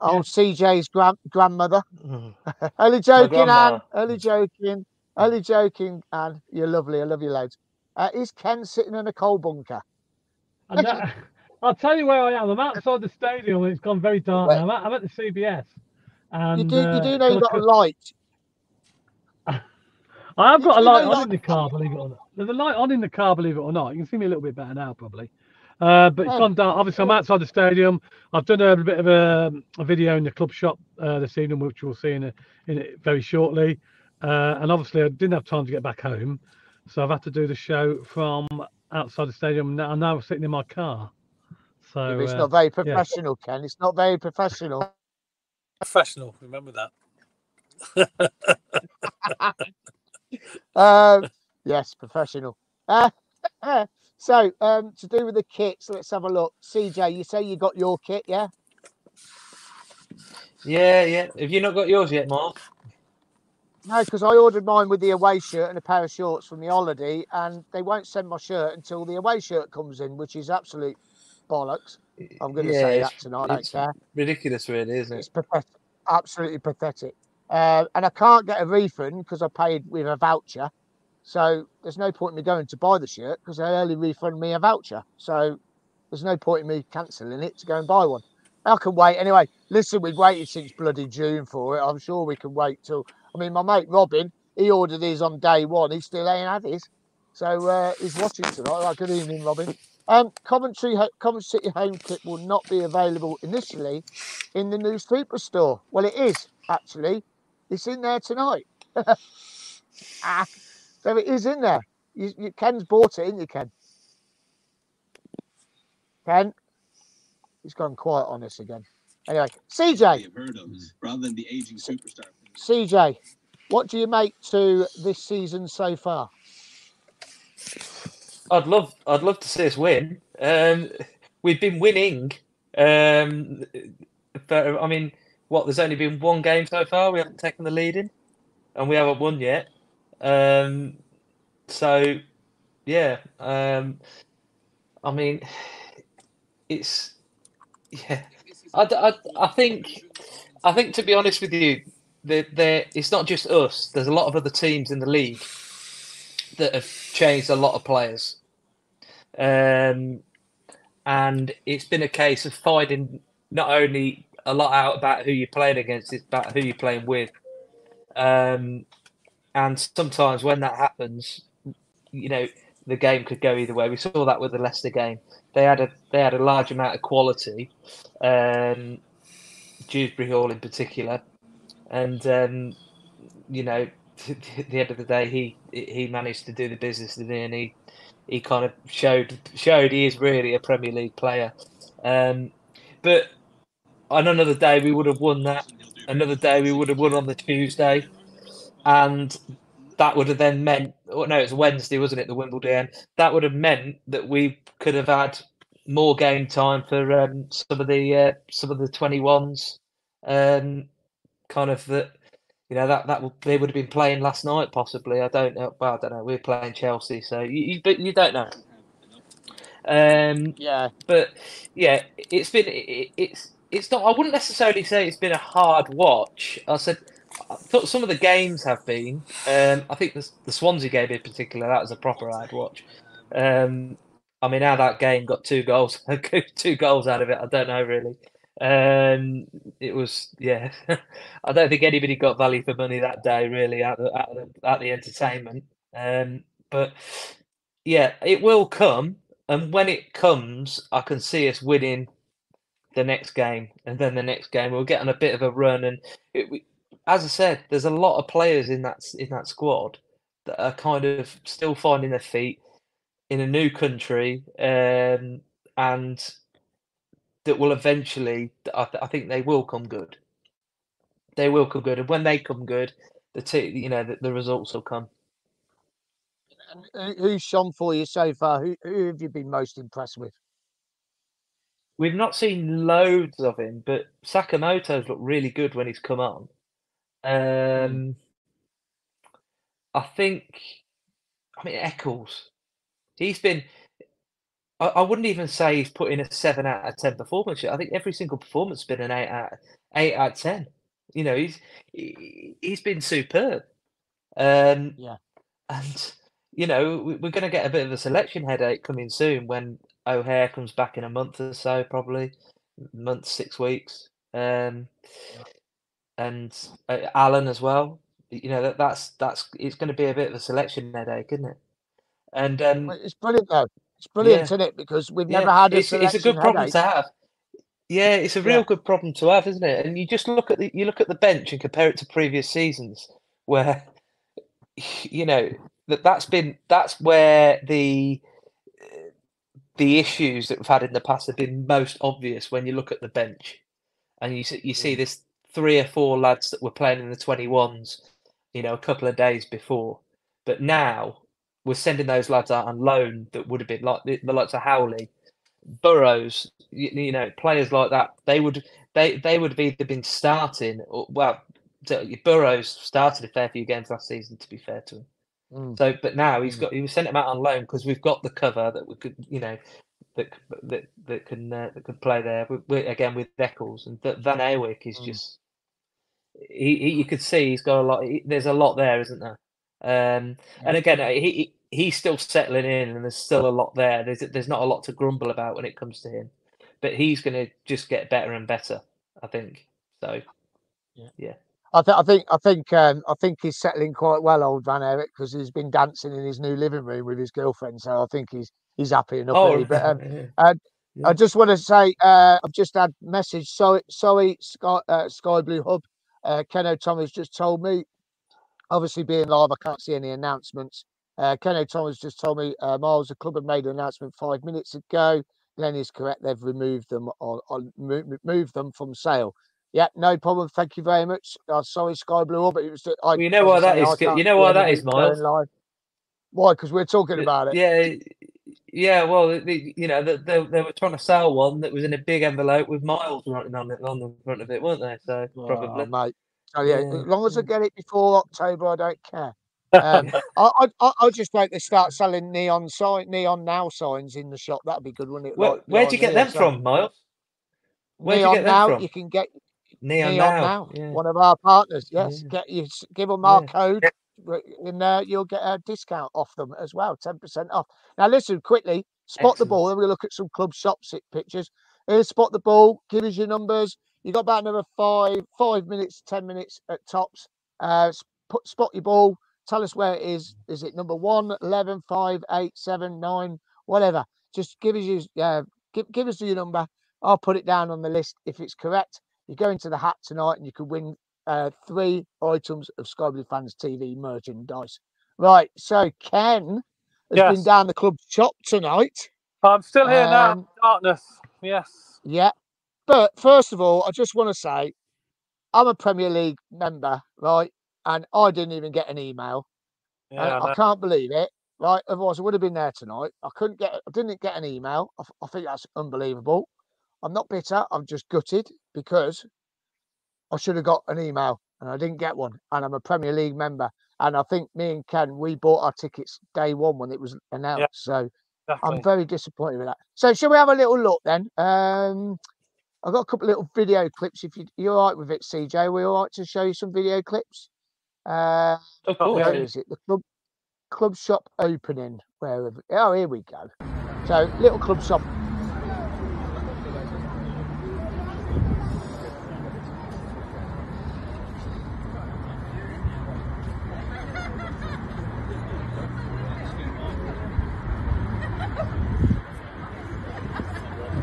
Oh, CJ's grand grandmother. Only joking, Anne. Only joking. Only joking, Anne. You're lovely. I love you loads. Uh, is Ken sitting in a coal bunker? That, I'll tell you where I am. I'm outside the stadium it's gone very dark. I'm at, I'm at the CBS. And, you do. uh, you do know you've got got a light. I have You got a light on in the car, believe it or not. There's a light on in the car, believe it or not. You can see me a little bit better now, probably. Uh, but it's Oh. gone dark. Obviously, I'm outside the stadium. I've done a bit of a, a video in the club shop uh, this evening, which we'll see in, a, in it very shortly. Uh, and obviously, I didn't have time to get back home, so I've had to do the show from outside the stadium. Now I'm now sitting in my car. So it's uh, not very professional, Ken. It's not very professional. Professional, remember that. Um, yes, professional. Uh, so, um, to do with the kits, let's have a look. CJ, you say you got your kit, yeah? Yeah, yeah. Have you not got yours yet, Mark? No, because I ordered mine with the away shirt and a pair of shorts from the holiday, and they won't send my shirt until the away shirt comes in, which is absolute bollocks. I'm going to Yeah, say that tonight. I don't it's care. Ridiculous, really, isn't It's it? pathetic. Absolutely pathetic. Uh, and I can't get a refund because I paid with a voucher. So there's no point in me going to buy the shirt because they only refund me a voucher. So there's no point in me cancelling it to go and buy one. I can wait anyway. Listen, we've waited since bloody June for it. I'm sure we can wait till. I mean, my mate Robin, he ordered his on day one. He still ain't had his. So uh, he's watching tonight. Right, good evening, Robin. Um, Coventry, Coventry City home kit will not be available initially in the new Super Store. Well, it is actually. It's in there tonight. ah, there it is in there. You, you, Ken's bought it, isn't you, Ken? Ken, he's gone quiet on us again. Anyway, CJ, heard of rather than the aging superstar. CJ, what do you make to this season so far? I'd love, I'd love to see us win. Um, we've been winning. Um, but, I mean, what? There's only been one game so far. We haven't taken the lead in, and we haven't won yet. Um, so, yeah. Um, I mean, it's yeah. I, I, I think I think to be honest with you, there it's not just us. There's a lot of other teams in the league that have changed a lot of players, um, and it's been a case of finding not only a lot out about who you're playing against, it's about who you're playing with. Um, and sometimes when that happens, you know, the game could go either way. We saw that with the Leicester game. They had a they had a large amount of quality, um, Dewsbury Hall in particular, and um, you know, at the end of the day, he he managed to do the business, didn't? And he he kind of showed showed he is really a Premier League player. Um, but on another day, we would have won that. Another day, we would have won on the Tuesday, and that would have then meant, oh, no, it's Wednesday, wasn't it? The Wimbledon. That would have meant that we could have had more game time for um, some of the uh, some of the twenty ones. Um, kind of that, you know, that that would, they would have been playing last night possibly. I don't know. Well, I don't know. We're playing Chelsea, so you you, you don't know. Um, Yeah, but yeah, it's been it, it's it's not. I wouldn't necessarily say it's been a hard watch. I said I thought some of the games have been. Um, I think the, the Swansea game in particular that was a proper hard watch. Um, I mean, how that game got two goals, two goals out of it, I don't know really. Um, it was yeah. I don't think anybody got value for money that day really at out of the, of the entertainment. Um, but yeah, it will come, and when it comes, I can see us winning the next game, and then the next game we'll get on a bit of a run. And it, we, as I said, there's a lot of players in that in that squad that are kind of still finding their feet in a new country, um, and that will eventually. I, th- I think they will come good. They will come good, and when they come good, the t- you know the, the results will come. and who's shone for you so far? Who, who have you been most impressed with? We've not seen loads of him, but Sakamoto's looked really good when he's come on. Um, I think, I mean, Eccles, he's been. I, I wouldn't even say he's put in a seven out of ten performance. I think every single performance has been an eight out eight out of ten. You know, he's he, he's been superb. Um, Yeah. and you know we- we're going to get a bit of a selection headache coming soon when O'Hare comes back in a month or so, probably month six weeks. Um, and uh, Alan as well. You know that that's that's it's going to be a bit of a selection headache, isn't it? And um, It's brilliant though. It's brilliant, Yeah. isn't it? Because we've yeah, never had a it's, it's a good problem headache. to have. Yeah, it's a real Yeah. good problem to have, isn't it? And you just look at the you look at the bench and compare it to previous seasons, where you know that that's been that's where the the issues that we've had in the past have been most obvious when you look at the bench, and you see, you see mm. this three or four lads that were playing in the twenty ones, you know, a couple of days before, but now we're sending those lads out on loan that would have been like the, the likes of Howley, Burrows, you, you know, players like that. They would they they would have either been starting or well, Burrows started a fair few games last season. To be fair to him. Mm. So, but now he's Mm. got he was sent him out on loan because we've got the cover that we could, you know, that that that can uh, that can play there. We, we, again with Eccles and Th- Van Ewijk is Mm. just he, he you could see he's got a lot. He, there's a lot there, isn't there? Um, and again, he, he he's still settling in, and there's still a lot there. There's there's not a lot to grumble about when it comes to him, but he's going to just get better and better. I think so. Yeah. Yeah. I, th- I think I think um, I think he's settling quite well, old Van Eric, because he's been dancing in his new living room with his girlfriend. So I think he's he's happy enough. Oh, really. But um, yeah. uh, Yeah. I just want to say uh, I've just had message. Sorry, sorry, Sky uh, Sky Blue Hub. Uh, Keno Thomas just told me obviously being live, I can't see any announcements. Uh, Kenny Thomas just told me, uh, Myles, the club have made an announcement five minutes ago. Glenn is correct. They've removed them or, or moved them from sale. Yeah, no problem. Thank you very much. Uh, sorry, Sky Blue, but it was. I, you know why that is. that say, is, I Ke- can't you know why that is, Myles? live. Why? Because we're talking about it. Yeah, yeah. Well, the, you know, they, they, they were trying to sell one that was in a big envelope with miles written on it on the front of it, weren't they? So probably. Oh, mate. So yeah, Yeah. as long as I get it before October, I don't care. Um, I, I, I, just like they start selling neon sign, neon now signs in the shop. That'd be good, wouldn't it? Where, Like where'd you get them from, Myles? Where'd you Neon get them now, from? you can get Neon, Neon now. now, Yeah. one of our partners. Yes, Yeah. get you give them our code, and uh, you'll get a discount off them as well, ten percent off. Now listen quickly, spot the ball. Then we're look at some club shop sit pictures. Here's spot the ball. Give us your numbers. You got about another five, five minutes, ten minutes at tops. Uh, put spot your ball. Tell us where it is. Is it number one, 11, 5, 8, 7, 9, whatever? Just give us your uh, give, give us your number. I'll put it down on the list if it's correct. You go into the hat tonight and you could win uh, three items of Sky Blue Fans TV merchandise. Right. So Ken has Yes. been down the club shop tonight. I'm still here now. Um, Darkness. Yes. Yeah. But first of all, I just want to say I'm a Premier League member, right? And I didn't even get an email. Yeah. I I can't believe it. Right. Otherwise, I would have been there tonight. I couldn't get, I didn't get an email. I think that's unbelievable. I'm not bitter. I'm just gutted because I should have got an email and I didn't get one. And I'm a Premier League member. And I think me and Ken, we bought our tickets day one when it was announced. So Exactly. I'm very disappointed with that. So shall we have a little look then? Um, I've got a couple of little video clips. If you, you're all right with it, CJ, we all right to show you some video clips? Uh, Of Oh, course. where yeah. is it? The club club shop opening. Where? have- Oh, here we go. So little club shop.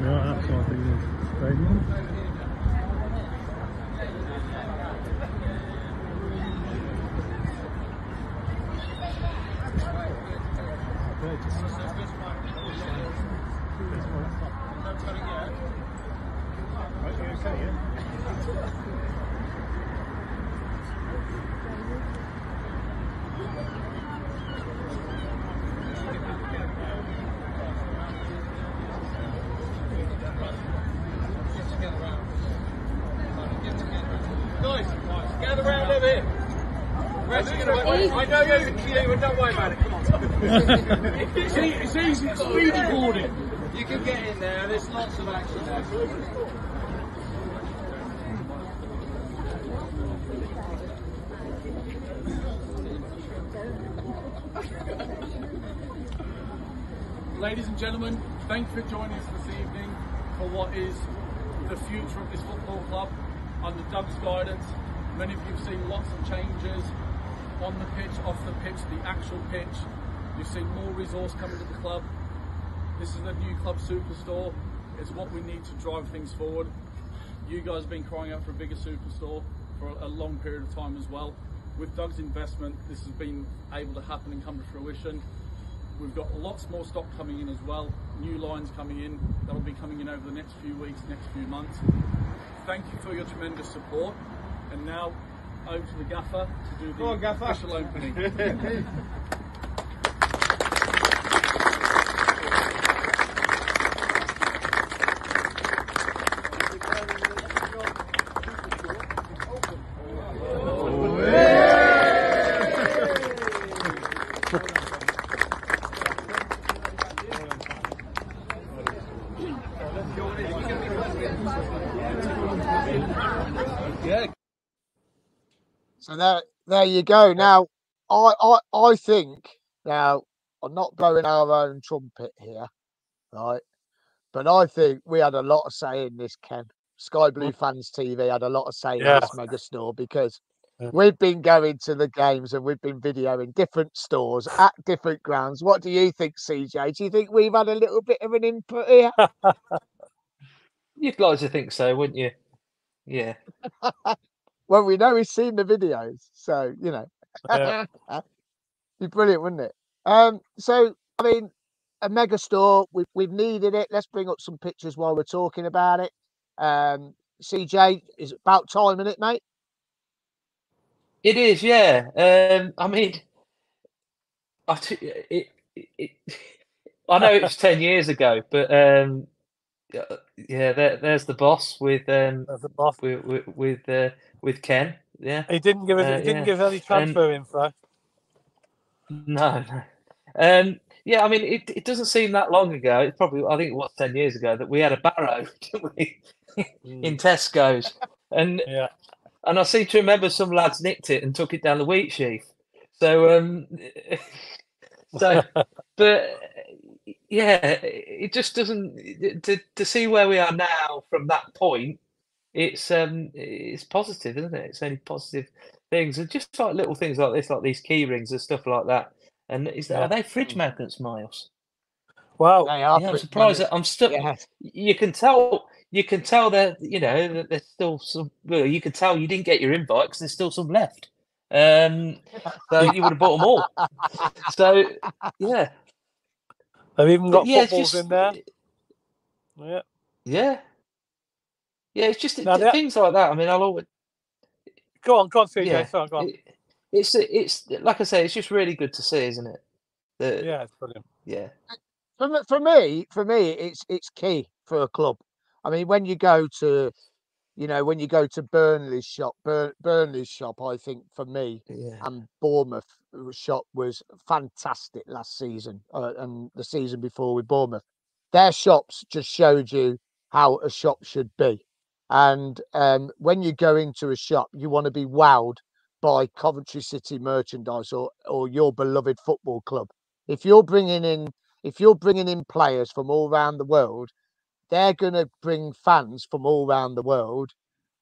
Yeah, that's what I think is stadium. Guys, gather round over here. Where's he gonna? I know you're you don't worry about it. Come on. it's, it's easy, it's speedy boarding. You can get in there, there's lots of action there. Ladies and gentlemen, thank you for joining us this evening for what is the future of this football club under Doug's guidance. Many of you have seen lots of changes on the pitch, off the pitch, the actual pitch. You've seen more resource coming to the club. This is the new club superstore. It's what we need to drive things forward. You guys have been crying out for a bigger superstore for a long period of time as well. With Doug's investment, this has been able to happen and come to fruition. We've got lots more stock coming in as well, new lines coming in that'll be coming in over the next few weeks, next few months. Thank you for your tremendous support. And now over to the gaffer to do the on, Gaffer. official opening. So there, there you go. Now, I, I, I think now I'm not blowing our own trumpet here, right? But I think we had a lot of say in this, Ken. Sky Blue mm. Fans TV had a lot of say in this mega store because Yeah. we've been going to the games and we've been videoing different stores at different grounds. What do you think, CJ? Do you think we've had a little bit of an input here? You'd like to think so, wouldn't you? Yeah. well, we know he's seen the videos, so you know. Yeah. be brilliant, wouldn't it? Um, so I mean, a mega store. We've we've needed it. Let's bring up some pictures while we're talking about it. Um, CJ, is about time, isn't it, mate? It is, yeah. Um, I mean, I, t- it, it, it, I know it was 10 years ago, but um, yeah, yeah there, there's the boss with um, There's the boss. with with with, uh, with Ken. Yeah, He didn't give us, Uh, he didn't yeah. give any transfer info. no, no. Um, yeah, I mean, it, it doesn't seem that long ago. It's probably, I think it was 10 years ago that we had a Barrow, didn't we, in Tesco's. And Yeah. and I seem to remember some lads nicked it and took it down the wheat sheaf. So, um, so, but yeah, it just doesn't to to see where we are now from that point. It's um, it's positive, isn't it? It's only positive things, and just like little things like this, like these key rings and stuff like that. And is that, Yeah. are they fridge magnets, Myles? Well, They are. Yeah, I'm surprised. That I'm still. Yeah. You can tell. You can tell that you know that there's still some. Well, you can tell you didn't get your invite because there's still some left. Um, so you would have bought them all. So yeah, they've even But got yeah, it's footballs just in there. Yeah. yeah, yeah. It's just Now, the- things like that. I mean, I'll always. Go on, go on, CJ. Yeah, Sorry, go on. it- it's it's like I say, it's just really good to see, isn't it? That, Yeah, it's brilliant. yeah, for me, for me, for me, it's it's key for a club. I mean, when you go to, you know, when you go to Burnley's shop, Burn, Burnley's shop, I think for me yeah, and Bournemouth uh, shop was fantastic last season uh, and the season before with Bournemouth. Their shops just showed you how a shop should be. And um, when you go into a shop, you want to be wowed by Coventry City merchandise or or your beloved football club. If you're bringing in if you're bringing in players from all around the world, they're going to bring fans from all around the world.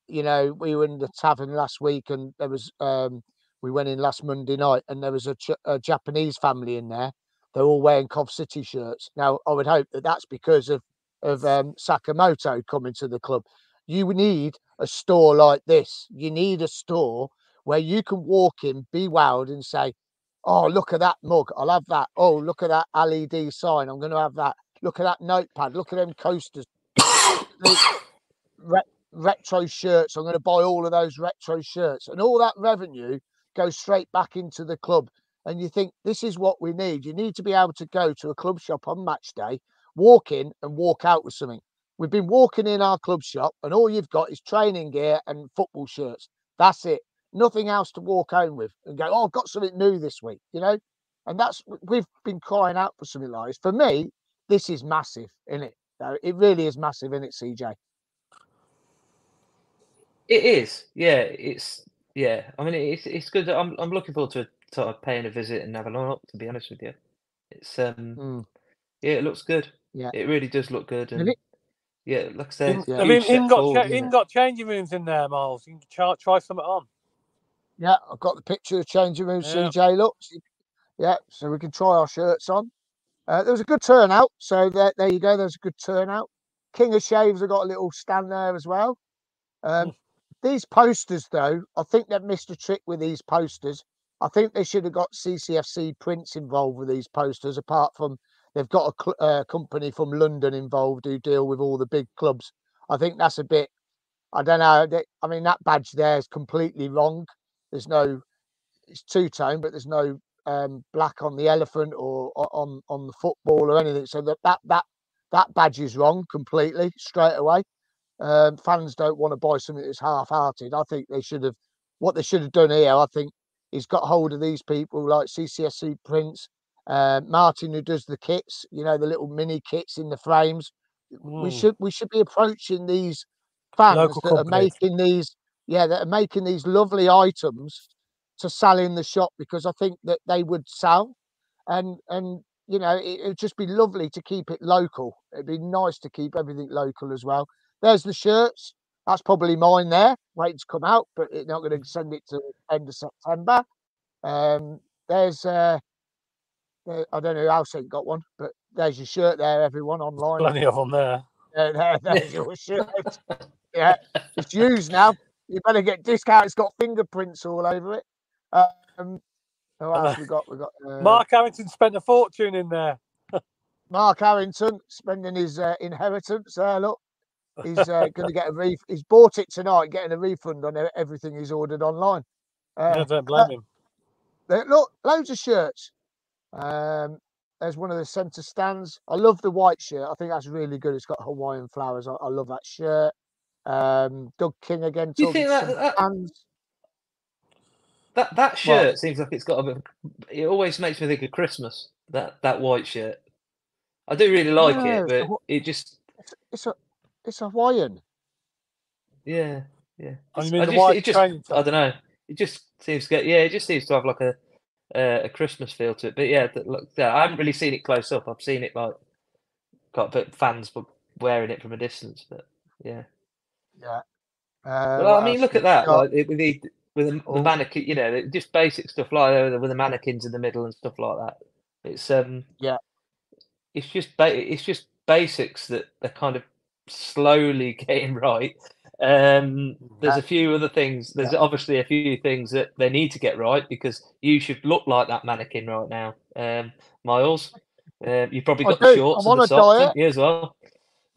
You know, we were in the tavern last week, and there was um, we went in last Monday night, and there was a, a Japanese family in there. They're all wearing Cov City shirts. Now, I would hope that that's because of of um, Sakamoto coming to the club. You need a store like this. You need a store where you can walk in, be wowed, and say, "Oh, look at that mug! I'll have that. Oh, look at that LED sign! I'm going to have that. Look at that notepad! Look at them coasters! re- retro shirts! I'm going to buy all of those retro shirts, and all that revenue goes straight back into the club." And you think this is what we need. You need to be able to go to a club shop on match day, walk in and walk out with something. We've been walking in our club shop, and all you've got is training gear and football shirts. That's it. Nothing else to walk home with and go, oh, I've got something new this week, you know? And that's, we've been crying out for something like this. For me, this is massive, isn't it? It really is massive, isn't it, CJ? it is. Yeah, it's yeah. I mean, it's it's good. I'm I'm looking forward to sort of paying a visit and having a look. To be honest with you, it's um Mm. yeah, it looks good. Yeah. It really does look good, Have and it- yeah, like I said, In, it's a I mean, huge in got forward, cha- in got changing rooms in there, Myles. You can try, try something on. Yeah, I've got the picture of changing rooms. Yeah. CJ. Look, yeah, so we can try our shirts on. Uh, there was a good turnout, so there, there you go. There's a good turnout. King of Shaves have got a little stand there as well. Um, these posters, though, I think they've missed a trick with these posters. I think they should have got CCFC prints involved with these posters. Apart from they've got a cl- uh, company from London involved who deal with all the big clubs. I think that's a bit. I don't know. they- I mean, that badge there is completely wrong. There's no. It's two tone, but there's no um, black on the elephant or, on on the football or anything. So that that that that badge is wrong completely straight away. Um, fans don't want to buy something that's half-hearted. I think they should have. What they should have done here, I think, is got hold of these people like CCFC Prints, uh, Martin who does the kits. You know, the little mini kits in the frames. We Mm. should we should be approaching these fans Local that are making these yeah that are making these lovely items to sell in the shop because I think that they would sell and and you know it would just be lovely to keep it local. It'd be nice to keep everything local as well. There's the shirts. That's probably mine there, waiting to come out, but it's not going to send it to end of September. Um, there's uh, I don't know who else ain't got one, but there's your shirt there, everyone online. Plenty of them there. There, there, there's your shirt. Yeah, it's used now. You better get discount. It's got fingerprints all over it. Um, who else uh, we got? We got uh, Mark Harrington spent a fortune in there. Mark Harrington spending his uh, inheritance. There, look, he's uh, going to get a ref- He's bought it tonight, getting a refund on everything he's ordered online. Uh, I don't blame him. Look, loads of shirts. Um, there's one of the centre stands. I love the white shirt. I think that's really good. It's got Hawaiian flowers. I, I love that shirt. Um, Doug King again. Do you think that- that- That that shirt seems like it's got a bit. It always makes me think of Christmas. That that white shirt. I do really like Yeah, it, but it just It's a, it's a Hawaiian. yeah yeah. You mean I the just, white it just I don't know. It just seems to get yeah. It just seems to have like a uh, a Christmas feel to it. But yeah, th- look, yeah, I haven't really seen it close up. I've seen it like got but fans were wearing it from a distance. But yeah. Yeah. Uh, Well, I mean, look at that. got? Like it- with the with the, the Oh. mannequin, you know, just basic stuff like that with the mannequins in the middle and stuff like that. It's um, Yeah. it's just ba- it's just basics that they're kind of slowly getting right. Um, there's a few other things. There's obviously a few things that they need to get right because you should look like that mannequin right now, um, Myles. Uh, you've probably got the do. shorts I'm and on the a socks, you, as well.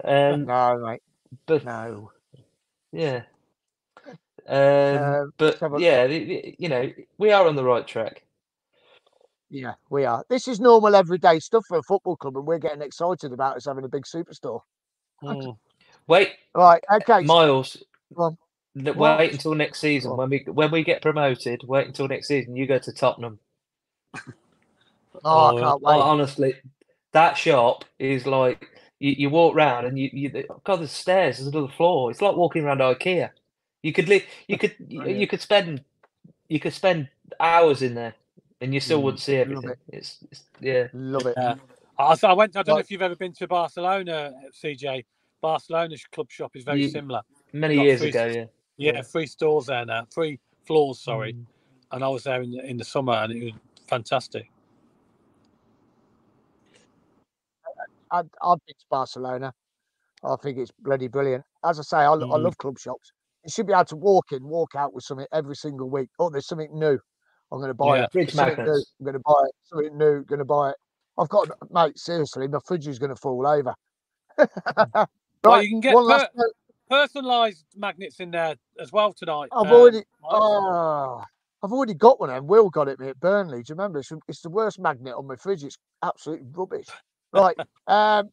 Um, no, mate. but no. yeah. Um, Uh, but a- yeah, the- the- you know, we are on the right track. Yeah, we are. This is normal everyday stuff for a football club, and we're getting excited about us having a big superstore. Hmm. Wait, Right. Okay. Myles. Go on. What? Wait until next season when we when we get promoted. Wait until next season. You go to Tottenham. Oh, I can't wait. Honestly, that shop is like you, you walk round and you you God, there's stairs, there's another floor. It's like walking around IKEA. You could li- you could you, you could spend you could spend hours in there and you still Mm, wouldn't see love everything. it. It's, it's yeah. Love it. Yeah. I, I went. I don't know if you've ever been to Barcelona, CJ. Barcelona's club shop is very Ye- similar. Many Got years three- ago, yeah. Yeah, Yeah. three stores there now, three floors. Sorry, Mm. and I was there in the, in the summer, and it was fantastic. I'd, I've been to Barcelona. I think it's bloody brilliant. As I say, I, lo- I Mm. love club shops. You should be able to walk in, walk out with something every single week. Oh, there's something new. I'm going to buy Yeah. it. Fridge Something new. I'm going to buy it. Something new. Going to buy it. I've got, mate. Seriously, my fridge is going to fall over. right. well, you can get per- personalised magnets in there as well tonight. I've um, already, oh, I've already got one. And Will got it me at Burnley. Do you remember? It's, it's the worst magnet on my fridge. It's absolutely rubbish. Right. um,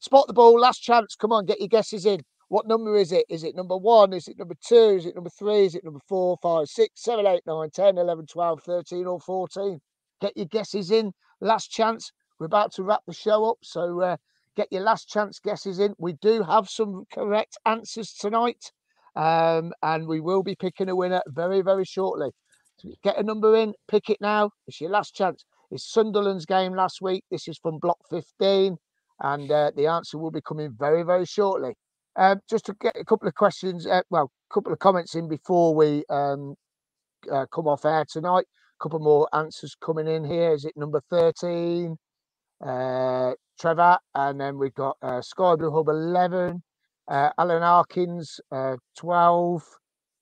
spot the ball. Last chance. Come on, get your guesses in. What number is it? Is it number one? Is it number two? Is it number three? Is it number four, five, six, seven, eight, nine, 10, 11, 12, 13, or 14? Get your guesses in. Last chance. We're about to wrap the show up. So uh, get your last chance guesses in. We do have some correct answers tonight. Um, and we will be picking a winner very, very shortly. So get a number in, pick it now. It's your last chance. It's Sunderland's game last week. This is from block 15, and uh, the answer will be coming very, very shortly. Um, just to get a couple of questions, uh, well, a couple of comments in before we um, uh, come off air tonight. A couple more answers coming in here. Is it number 13? Uh, Trevor, and then we've got uh, Sky Blue Hub 11, uh, Alan Arkins uh, 12.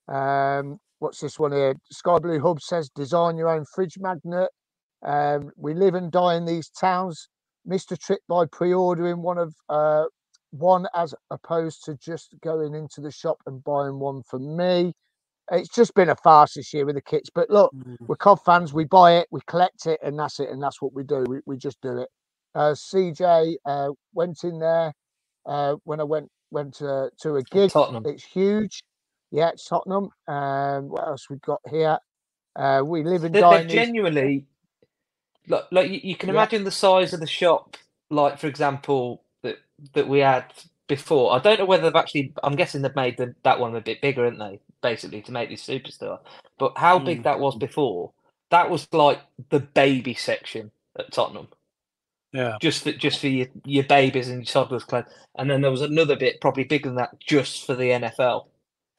Um, what's this one here? Sky Blue Hub says design your own fridge magnet. Um, we live and die in these towns. Missed a trip by pre-ordering one of uh, one as opposed to just going into the shop and buying one for me. It's just been a farce this year with the kits. But look, we're Cov fans. We buy it, we collect it, and that's it. And that's what we do. We, we just do it. Uh, CJ uh, went in there uh, when I went went to, to a gig. Tottenham. It's huge. Yeah, it's Tottenham. Um, what else we got here? Uh, we live and They're, die they're in genuinely like like you, you can Yeah. imagine the size of the shop. Like for example, that that we had before. I don't know whether they've actually. I'm guessing they've made the, that one a bit bigger, haven't they? Basically, to make this superstar. But how big Mm. that was before? That was like the baby section at Tottenham. Yeah. just for just for your, your babies and your toddlers clothes. And then there was another bit, probably bigger than that, just for the NFL.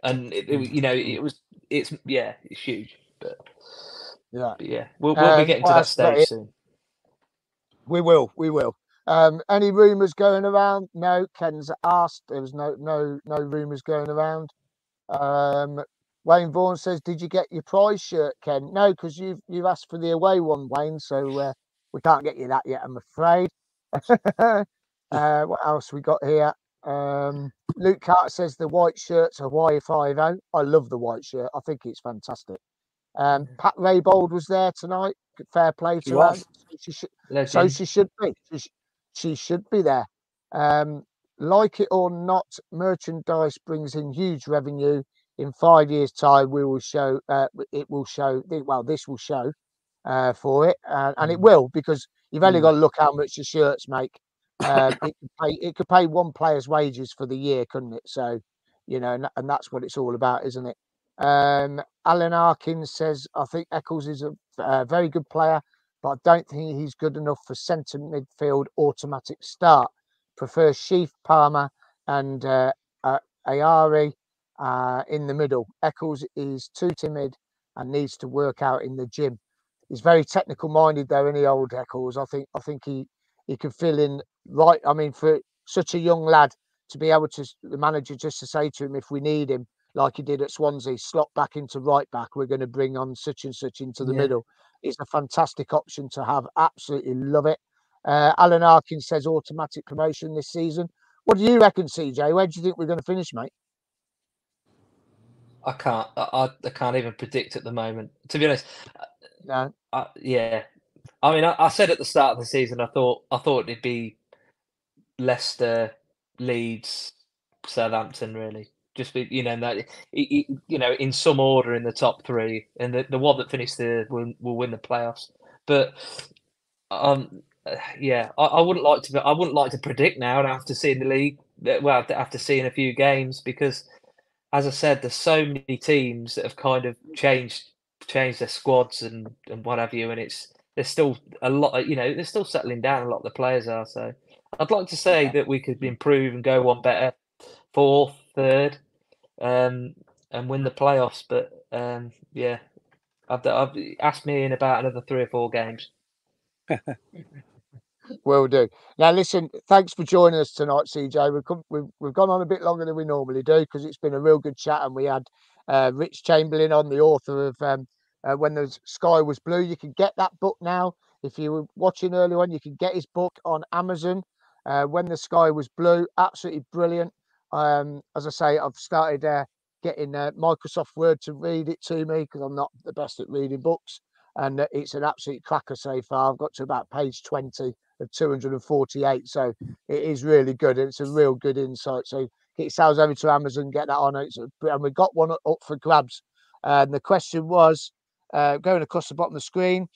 And it, it, you know, it was it's yeah, it's huge. But, Yeah. but yeah, we'll we'll be Um, getting to that stage soon. We will, we will. Um, any rumours going around? No, Ken's asked. There was no no no rumours going around. Um, Wayne Vaughan says, "Did you get your prize shirt, Ken?" No, because you've you've asked for the away one, Wayne. So uh, we can't get you that yet, I'm afraid. uh, what else we got here? Um, Luke Carter says the white shirt's Five O. I love the white shirt. I think it's fantastic. Um, Pat Raybold was there tonight. Fair play to her. So she should, so she should be. She, sh- she should be there. Um, like it or not, merchandise brings in huge revenue. In five years' time, we will show. Uh, it will show. Well, this will show uh, for it, uh, and it will because you've only Mm. got to look how much the shirts make. Um, it could pay. It could pay one player's wages for the year, couldn't it? So, you know, and, and that's what it's all about, isn't it? Um, Alan Arkins says, I think Eccles is a, a very good player, but I don't think he's good enough for centre midfield automatic start. Prefer Sheaf, Palmer, and uh, uh, Ayari uh, in the middle. Eccles is too timid and needs to work out in the gym. He's very technical minded, though, any old Eccles. I think I think he he can fill in right. I mean, for such a young lad to be able to the manager just to say to him if we need him, like he did at Swansea, slot back into right back. We're going to bring on such and such into the Yeah. middle. It's a fantastic option to have. Absolutely love it. Uh, Alan Arkin says automatic promotion this season. What do you reckon, CJ? Where do you think we're going to finish, mate? I can't. I I can't even predict at the moment. To be honest, No. I, yeah. I mean, I, I said at the start of the season, I thought I thought it'd be Leicester, Leeds, Southampton, really. Just be, you know, that you know, in some order in the top three, and the, the one that finished there will will win the playoffs. But um, yeah, I, I wouldn't like to. I wouldn't like to predict now after seeing the league. Well, after seeing a few games, because as I said, there's so many teams that have kind of changed changed their squads and and what have you, and it's there's still a lot. You know, they're still settling down. A lot of the players are. So I'd like to say that we could improve and go one better, fourth, third, um, and win the playoffs. But um, yeah, I've, I've asked me in about another three or four games. Will do. Now, listen, thanks for joining us tonight, CJ. We've, come, we've, we've gone on a bit longer than we normally do because it's been a real good chat. And we had uh, Rich Chamberlain on, the author of um, uh, When the Sky Was Blue. You can get that book now. If you were watching earlier on, you can get his book on Amazon. Uh, when the Sky Was Blue, absolutely brilliant. Um, as I say, I've started uh, getting uh, Microsoft Word to read it to me because I'm not the best at reading books. And uh, it's an absolute cracker so far. I've got to about page 20 of 248. So it is really good. It's a real good insight. So get yourselves over to Amazon, get that on. It's and we got one up for grabs. And the question was uh, going across the bottom of the screen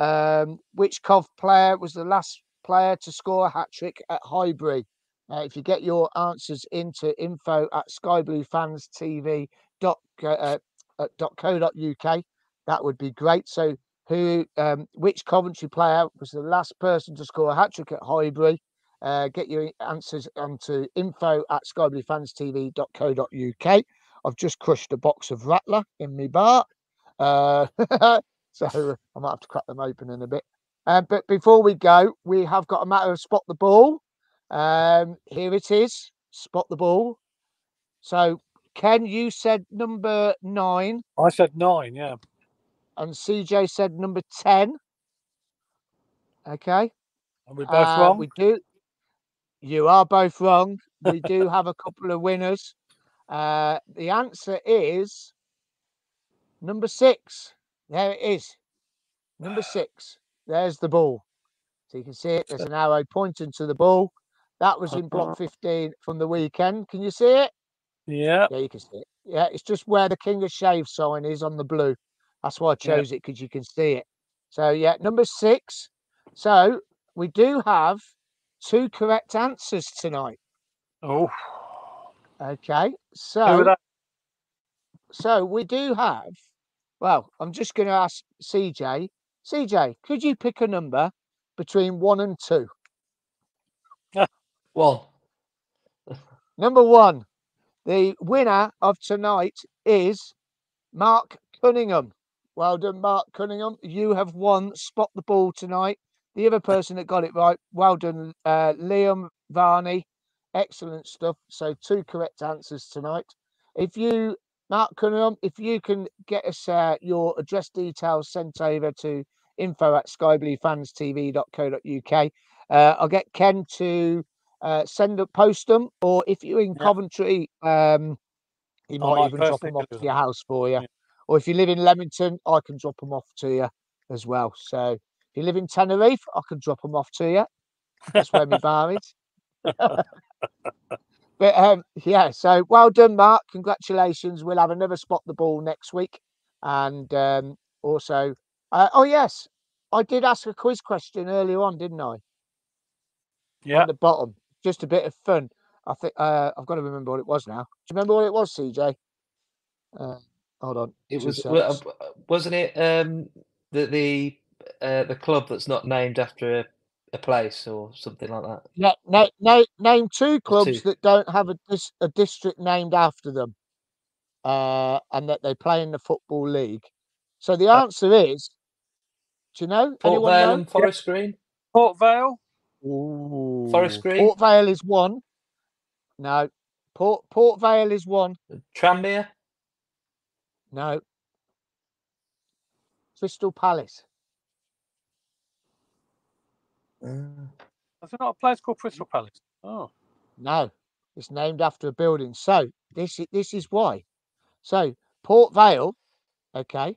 um, which Cov player was the last player to score a hat trick at Highbury? Uh, if you get your answers into info at skybluefanstv.co.uk, that would be great. So, who, um, which Coventry player was the last person to score a hat trick at Highbury? Uh, get your answers onto info at skybluefanstv.co.uk. I've just crushed a box of Rattler in my bar. Uh, so I might have to crack them open in a bit. Uh, but before we go, we have got a matter of spot the ball. Um, here it is. Spot the ball. So, Ken, you said number nine, I said nine, yeah. and CJ said number 10. Okay. And we're both Uh, wrong. We do. You are both wrong. We do have a couple of winners. Uh, the answer is number six. There it is. Number six. There's the ball. So you can see it. There's an arrow pointing to the ball. That was in block 15 from the weekend. Can you see it? Yeah. Yeah, you can see it. Yeah, it's just where the King of Shave sign is on the blue. That's why I Yeah. chose it because you can see it. So yeah, number six. So we do have two correct answers tonight. Oh, Okay, so so we do have. Well, I'm just going to ask CJ. CJ, could you pick a number between one and two? One. Number one, the winner of tonight is Mark Cunningham. Well done, Mark Cunningham. You have won Spot the Ball tonight. The other person that got it right, well done, uh, Liam Varney. Excellent stuff. So, two correct answers tonight. If you Mark Cunningham, if you can get us uh, your address details sent over to info at skybluefanstv.co.uk, uh, I'll get Ken to uh, send up, post them, or if you're in Yeah. Coventry, um, he might might even drop them off to your house for you. Yeah. Or if you live in Leamington, I can drop them off to you as well. So if you live in Tenerife, I can drop them off to you. That's where my bar is. but um, yeah, so well done, Mark. Congratulations. We'll have another spot the ball next week. And um, also, uh, oh, yes, I did ask a quiz question earlier on, didn't I? Yeah. At the bottom, just a bit of fun. I think uh, I've got to remember what it was now. Do you remember what it was, CJ? Uh, hold on. It was secs. uh, wasn't it um the the uh, the club that's not named after a, a place or something like that. Na- na- na- name two clubs two. that don't have a, dis- a district named after them, uh, and that they play in the football league. So the answer is, do you know? Port Anyone Vale know? and Forest Green. Port Vale. Forest Green. Port Vale is one. No. Port Port Vale is one. Tranmere. No. Crystal Palace. Is there not a place called Crystal Palace? Oh. No. It's named after a building. So this this is why. So Port Vale, okay.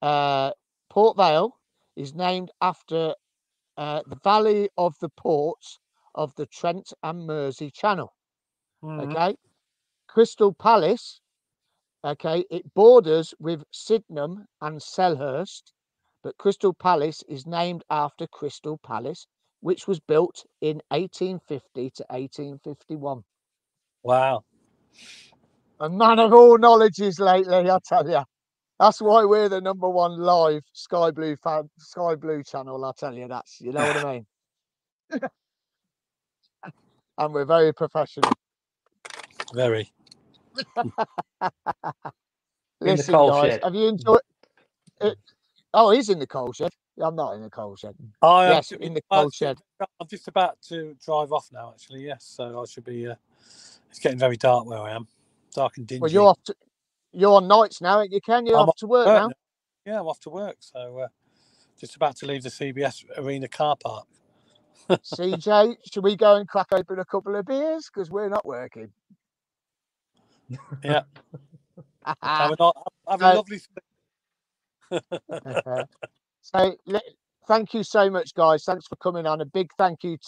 Uh, Port Vale is named after uh, the valley of the ports of the Trent and Mersey Channel. Mhm. Okay. Crystal Palace, okay, it borders with Sydenham and Selhurst, but Crystal Palace is named after Crystal Palace, which was built in 1850 to 1851. Wow. A man of all knowledges lately, I tell you. That's why we're the number one live Sky Blue fan, Sky Blue channel. I tell you, that's you know what I mean. and we're very professional. Very. Listen, guys, shed. have you enjoyed? Eh, it? Oh, he's in the coal shed. I'm not in the coal shed. I am Yes, in the coal shed. I'm just about to drive off now, actually. Yes, so I should be. Uh, it's getting very dark where I am. Dark and dingy. Well, you're off to, you're on nights now, you? Can you're I'm off to work work now? now. Yeah, I'm off to work. So uh, just about to leave the CBS Arena car park. CJ, should we go and crack open a couple of beers because we're not working? Yeah. have a, have a lovely. So thank you so much, guys. Thanks for coming on. A big thank you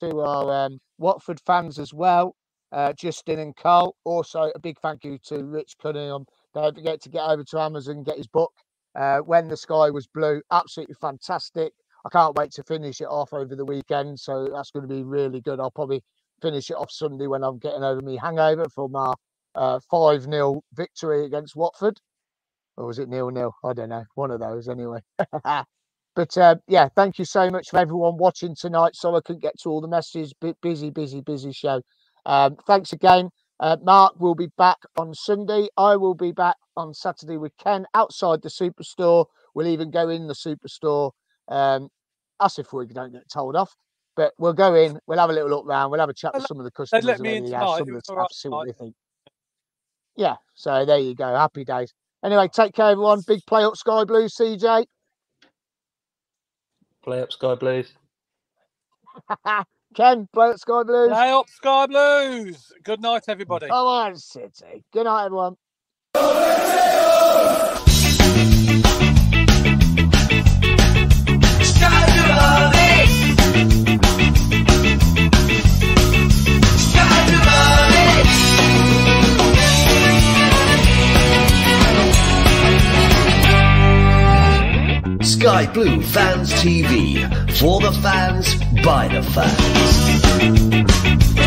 to our um, Watford fans as well, uh, Justin and Carl. Also, a big thank you to Rich Cunningham. Don't forget to get over to Amazon and get his book, uh, When the Sky Was Blue. Absolutely fantastic. I can't wait to finish it off over the weekend. So that's going to be really good. I'll probably finish it off Sunday when I'm getting over me hangover from our uh, 5 0 victory against Watford or was it nil nil? I don't know. One of those anyway. but uh, yeah, thank you so much for everyone watching tonight. So I couldn't get to all the messages. Bu- busy, busy, busy show. Um, thanks again. Uh, Mark will be back on Sunday. I will be back on Saturday with Ken outside the superstore. We'll even go in the superstore. Um, us if we don't get told off. But we'll go in. We'll have a little look round. We'll have a chat with some of the customers let me in tonight. else, some of the was all staff, right see what they think. Yeah. So there you go. Happy days. Anyway, take care, everyone. Big play up, Sky Blue, CJ. Play up Sky Blues. Ken, play up, Sky Blues. Play up Sky Blues. Good night, everybody. Come on, City. Good night, everyone. Sky Blue Fans TV. For the fans, by the fans.